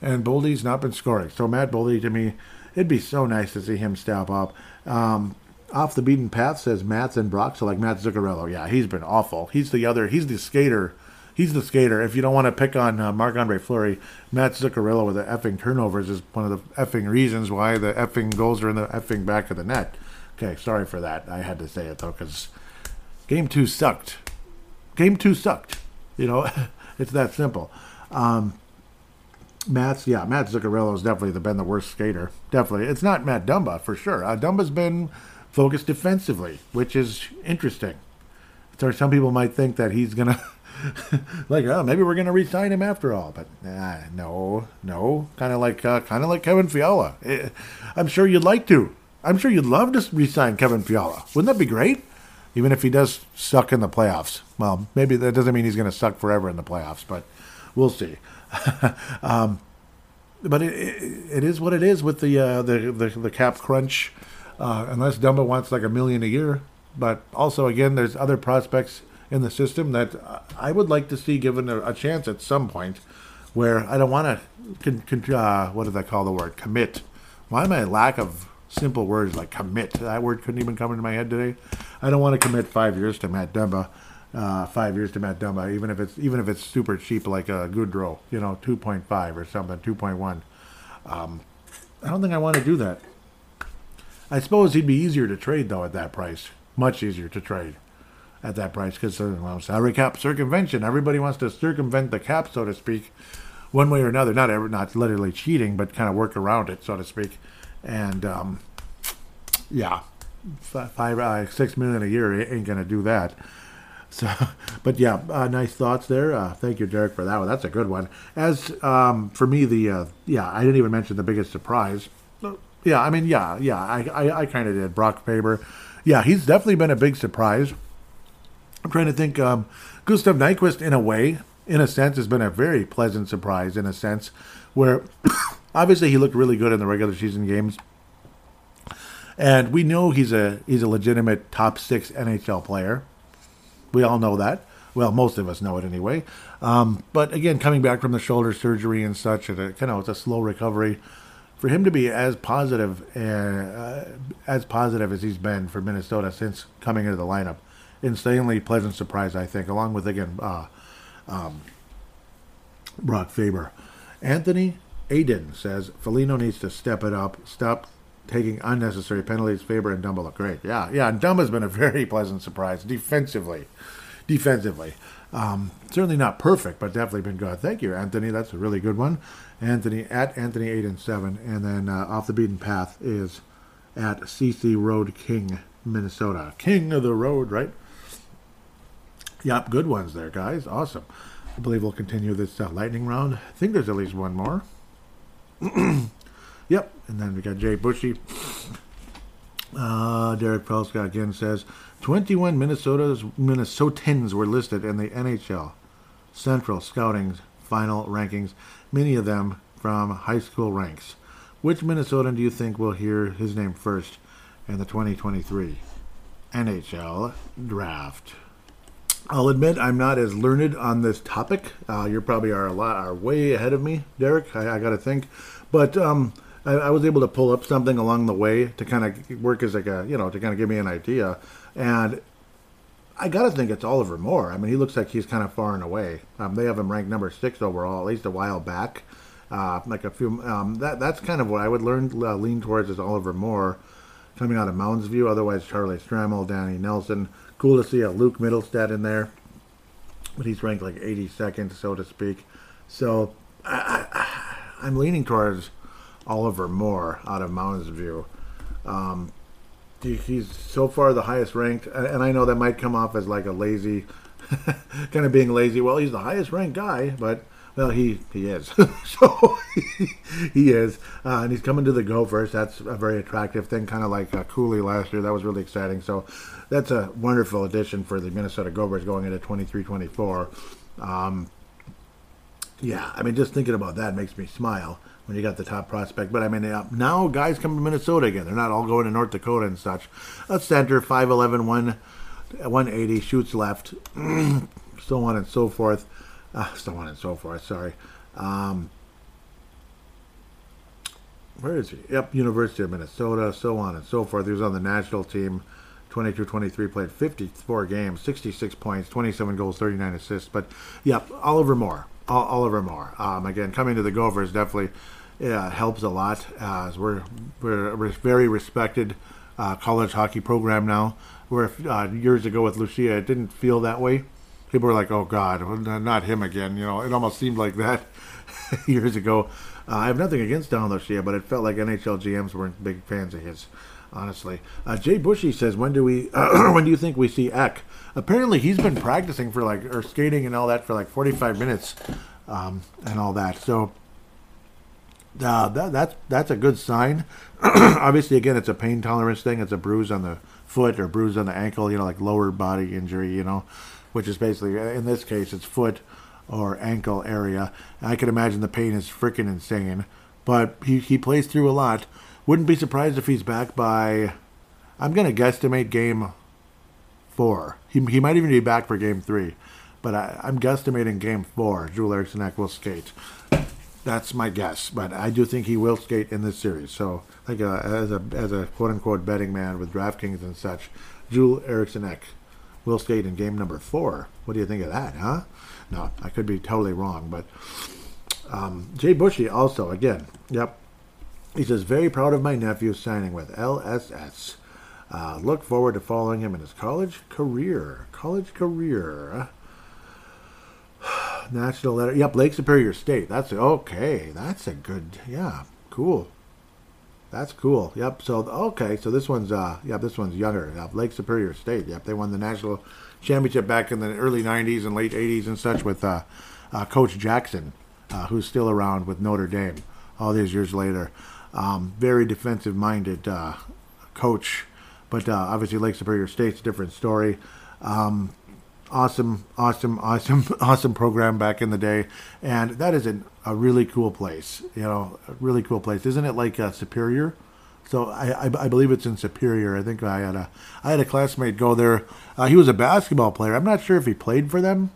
and Boldy's not been scoring. So Matt Boldy to me, it'd be so nice to see him step up. Um, off the beaten path says Matt's and Brock. So like Matt Zuccarello, yeah, he's been awful. He's the other. He's the skater. He's the skater. If you don't want to pick on uh, Marc Andre Fleury, Matt Zuccarello with the effing turnovers is one of the effing reasons why the effing goals are in the effing back of the net. Okay, sorry for that. I had to say it though, because game two sucked. Game two sucked. You know, it's that simple. Um, Matt's yeah, Matt Zuccarello has definitely been the worst skater. Definitely, it's not Matt Dumba for sure. Uh, Dumba's been focused defensively, which is interesting. So some people might think that he's gonna like, oh, maybe we're gonna re-sign him after all, but no, no, kind of like uh, kind of like Kevin Fiala. Eh, I'm sure you'd like to. I'm sure you'd love to re-sign Kevin Fiala. Wouldn't that be great? Even if he does suck in the playoffs. Well, maybe that doesn't mean he's going to suck forever in the playoffs, but we'll see. um, but it, it, it is what it is with the uh, the, the, the cap crunch. Uh, unless Dumba wants like a million a year, but also again, there's other prospects in the system that I would like to see given a, a chance at some point. Where I don't want to, con, con, uh, what did I call the word? Commit. Why I lack of simple words like commit. That word couldn't even come into my head today. I don't want to commit five years to Matt Dumba. Uh, five years to Matt Dumba, even if it's even if it's super cheap like a Goodrow, you know, two point five or something, two point one. Um, I don't think I want to do that. I suppose he'd be easier to trade though at that price, much easier to trade at that price because uh, well, salary cap circumvention. Everybody wants to circumvent the cap, so to speak, one way or another. Not ever, not literally cheating, but kind of work around it, so to speak and um, yeah, five, uh, six million a year ain't gonna do that. So, but yeah, uh, nice thoughts there. Uh, thank you, Derek, for that one. That's a good one. As um, for me, the uh, yeah, I didn't even mention the biggest surprise. Yeah, I mean, yeah, yeah, I I, I kind of did. Brock Faber, yeah, he's definitely been a big surprise. I'm trying to think. Um, Gustav Nyquist, in a way, in a sense, has been a very pleasant surprise. In a sense, where Obviously, he looked really good in the regular season games, and we know he's a he's a legitimate top six NHL player. We all know that. Well, most of us know it anyway. Um, but again, coming back from the shoulder surgery and such, and kind of it's a slow recovery. For him to be as positive uh, as positive as he's been for Minnesota since coming into the lineup, insanely pleasant surprise, I think. Along with again, uh, um, Brock Faber, Anthony Aiden says Foligno needs to step it up. Stop taking unnecessary penalties. Faber and Dumba look great. Yeah, yeah. And Dumba's been a very pleasant surprise defensively. Defensively, um, certainly not perfect, but definitely been good. Thank you, Anthony. That's a really good one. Anthony at Anthony eight and seven, and then uh, off the beaten path is at CC Road King, Minnesota. King of the road, right? Yep, good ones there, guys. Awesome. I believe we'll continue this uh, lightning round. I think there's at least one more. yep. And then we got Jay Bushy. Uh, Derek Pelska again says 21 Minnesota's Minnesotans were listed in the NHL Central Scouting's final rankings, many of them from high school ranks. Which Minnesotan do you think will hear his name first in the 2023 NHL draft? I'll admit I'm not as learned on this topic. Uh, you probably are a lot are way ahead of me, Derek. I, I got to think, but um, I, I, was able to pull up something along the way to kind of work as like a you know to kind of give me an idea, and I got to think it's Oliver Moore. I mean, he looks like he's kind of far and away. Um, they have him ranked number six overall, at least a while back. Uh, like a few um, that that's kind of what I would learn uh, lean towards is Oliver Moore coming out of Mounds View. Otherwise, Charlie Stramel, Danny Nelson. Cool to see a Luke Mittelstadt in there, but he's ranked like 82nd, so to speak. So I, am leaning towards Oliver Moore out of Mounds View. Um, he, he's so far the highest ranked, and I know that might come off as like a lazy, kind of being lazy. Well, he's the highest ranked guy, but well, he he is. so he, is, uh, and he's coming to the Gophers. That's a very attractive thing, kind of like uh, Cooley last year. That was really exciting. So that's a wonderful addition for the Minnesota Gophers going into 23-24. Um, yeah, I mean, just thinking about that makes me smile when you got the top prospect. But I mean, uh, now guys come to Minnesota again. They're not all going to North Dakota and such. A center, 5'11", 1, 180, shoots left, so on and so forth uh, so on and so forth. Sorry. Um, where is he? Yep, University of Minnesota, so on and so forth. He was on the national team, 22-23, played 54 games, 66 points, 27 goals, 39 assists. But, yep, Oliver Moore. Oliver Moore. Um, again, coming to the Gophers definitely helps a lot. Uh, we're, we're a very respected uh, college hockey program now. Where uh, years ago with Lucia, it didn't feel that way people were like, "Oh God, not him again." You know, it almost seemed like that years ago. Uh, I have nothing against Don Lucia, but it felt like NHL GMs weren't big fans of his. Honestly, uh, Jay Bushy says, "When do we? when do you think we see Ek? Apparently, he's been practicing for like or skating and all that for like 45 minutes, um, and all that. So uh, that, that's that's a good sign. Obviously, again, it's a pain tolerance thing. It's a bruise on the foot or bruise on the ankle. You know, like lower body injury. You know, which is basically, in this case, it's foot or ankle area. I can imagine the pain is freaking insane, but he, he plays through a lot. Wouldn't be surprised if he's back by, I'm going to guesstimate game four. He, he might even be back for game three, but I, I'm guesstimating game four. Joel Eriksson will skate. That's my guess, but I do think he will skate in this series. So, like uh, as a as a quote unquote betting man with DraftKings and such, Joel Eriksson will skate in game number four. What do you think of that, huh? No, I could be totally wrong, but um, Jay Bushy also, again, yep. He says, very proud of my nephew signing with LSS. Uh, look forward to following him in his college career. College career. National letter. Yep, Lake Superior State. That's okay. That's a good. Yeah, cool. That's cool. Yep. So okay. So this one's uh yep this one's younger. Yep. Lake Superior State. Yep. They won the national championship back in the early '90s and late '80s and such with uh, uh, Coach Jackson, uh, who's still around with Notre Dame all these years later. Um, very defensive-minded uh, coach, but uh, obviously Lake Superior State's a different story. Um, awesome, awesome, awesome, awesome program back in the day, and that is an, a really cool place. You know, a really cool place, isn't it? Like uh, Superior. So I, I, I, believe it's in Superior. I think I had a I had a classmate go there. Uh, he was a basketball player. I'm not sure if he played for them.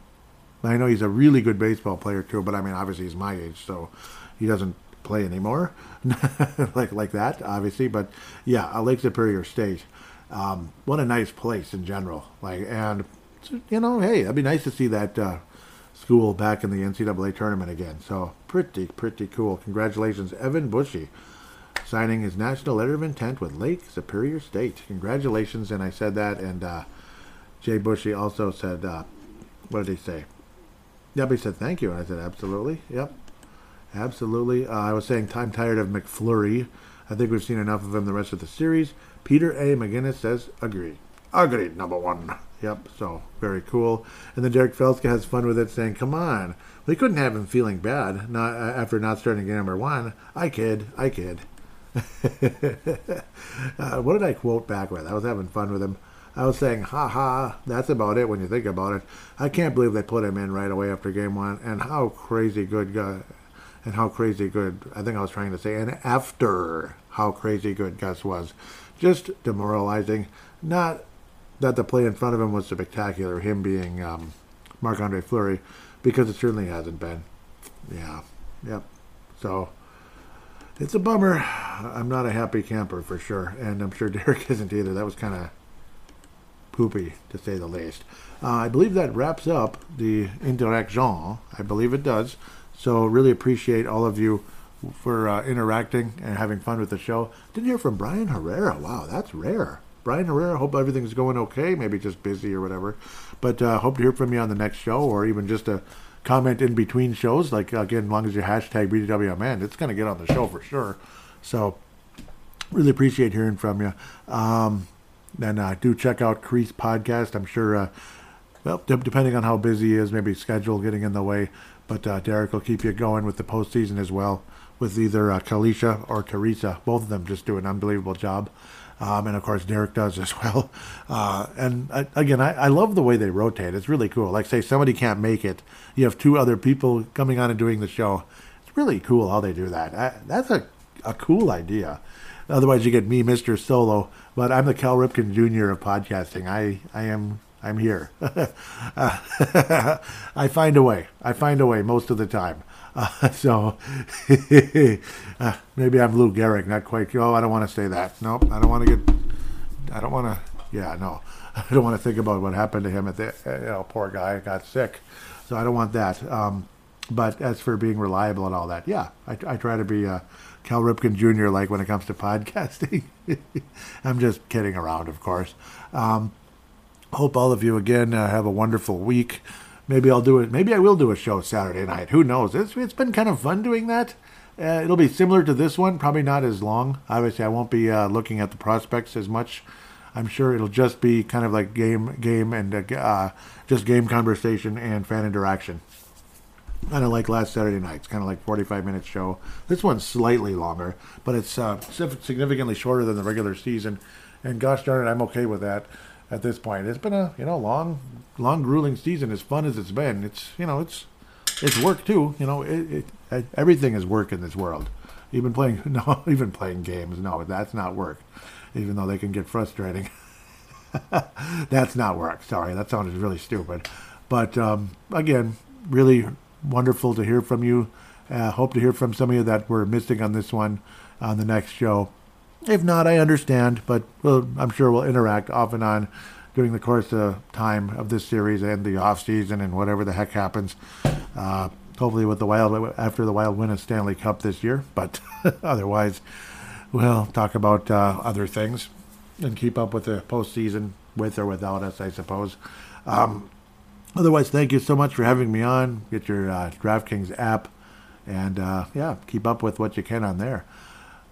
I know he's a really good baseball player too. But I mean, obviously he's my age, so he doesn't play anymore, like like that, obviously. But yeah, a Lake Superior State. Um, what a nice place in general. Like and you know, hey, it'd be nice to see that uh, school back in the NCAA tournament again. So pretty, pretty cool. Congratulations, Evan Bushy, signing his national letter of intent with Lake Superior State. Congratulations, and I said that, and uh, Jay Bushy also said, uh, what did he say? Yep, he said thank you. And I said absolutely. Yep, absolutely. Uh, I was saying I'm tired of McFlurry. I think we've seen enough of him the rest of the series. Peter A. McGinnis says agree. Agreed, number one. Yep, so very cool. And then Derek Felska has fun with it, saying, "Come on, we couldn't have him feeling bad not uh, after not starting game number one." I kid, I kid. uh, what did I quote back with? I was having fun with him. I was saying, ha ha, that's about it when you think about it. I can't believe they put him in right away after game one, and how crazy good guy, and how crazy good, I think I was trying to say, and after how crazy good Gus was. Just demoralizing. Not that the play in front of him was spectacular, him being um, Marc Andre Fleury, because it certainly hasn't been. Yeah, yep. So it's a bummer. I'm not a happy camper for sure, and I'm sure Derek isn't either. That was kind of poopy, to say the least. Uh, I believe that wraps up the interaction. I believe it does. So really appreciate all of you for uh, interacting and having fun with the show. Didn't hear from Brian Herrera. Wow, that's rare. Brian Herrera, hope everything's going okay. Maybe just busy or whatever. But uh, hope to hear from you on the next show or even just a comment in between shows. Like, again, as long as you hashtag BTWMN, it's going to get on the show for sure. So really appreciate hearing from you. Um, and uh, do check out Crease Podcast. I'm sure, uh, well, d- depending on how busy he is, maybe schedule getting in the way. But uh, Derek will keep you going with the postseason as well, with either uh, Kalisha or Teresa. Both of them just do an unbelievable job. Um, and of course, Derek does as well. Uh, and uh, again, I, I love the way they rotate. It's really cool. Like, say, somebody can't make it, you have two other people coming on and doing the show. It's really cool how they do that. I, that's a, a cool idea. Otherwise, you get me, Mr. Solo, but I'm the Cal Ripken Jr. of podcasting. I, I am I'm here. uh, I find a way. I find a way most of the time. Uh, so uh, maybe I'm Lou Gehrig, not quite. Oh, I don't want to say that. Nope, I don't want to get. I don't want to. Yeah, no, I don't want to think about what happened to him at the. You know, poor guy got sick, so I don't want that. Um, but as for being reliable and all that, yeah, I, I try to be uh, Cal Ripken Jr. like when it comes to podcasting. I'm just kidding around, of course. Um, hope all of you again uh, have a wonderful week. Maybe I'll do it. Maybe I will do a show Saturday night. Who knows? It's, it's been kind of fun doing that. Uh, it'll be similar to this one, probably not as long. Obviously, I won't be uh, looking at the prospects as much. I'm sure it'll just be kind of like game, game, and uh, uh just game conversation and fan interaction. Kind of like last Saturday night. It's kind of like 45 minute show. This one's slightly longer, but it's uh, significantly shorter than the regular season. And gosh darn it, I'm okay with that at this point. It's been a you know long, long grueling season. As fun as it's been, it's you know it's it's work too. You know it, it, everything is work in this world. Even playing no, even playing games. No, that's not work. Even though they can get frustrating. that's not work. Sorry, that sounded really stupid. But um, again, really wonderful to hear from you. Uh, hope to hear from some of you that were missing on this one on the next show. If not, I understand, but we'll, I'm sure we'll interact off and on during the course of time of this series and the off season and whatever the heck happens. Uh, hopefully, with the Wild after the Wild win a Stanley Cup this year, but otherwise, we'll talk about uh, other things and keep up with the postseason with or without us, I suppose. Um, otherwise, thank you so much for having me on. Get your uh, DraftKings app and uh, yeah, keep up with what you can on there.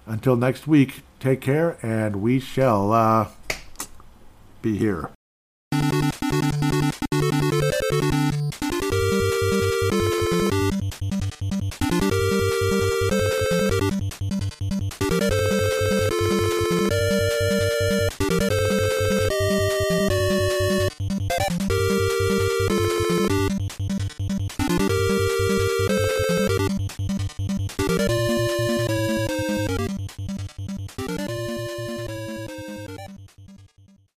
Until next week, take care, and we shall uh, be here.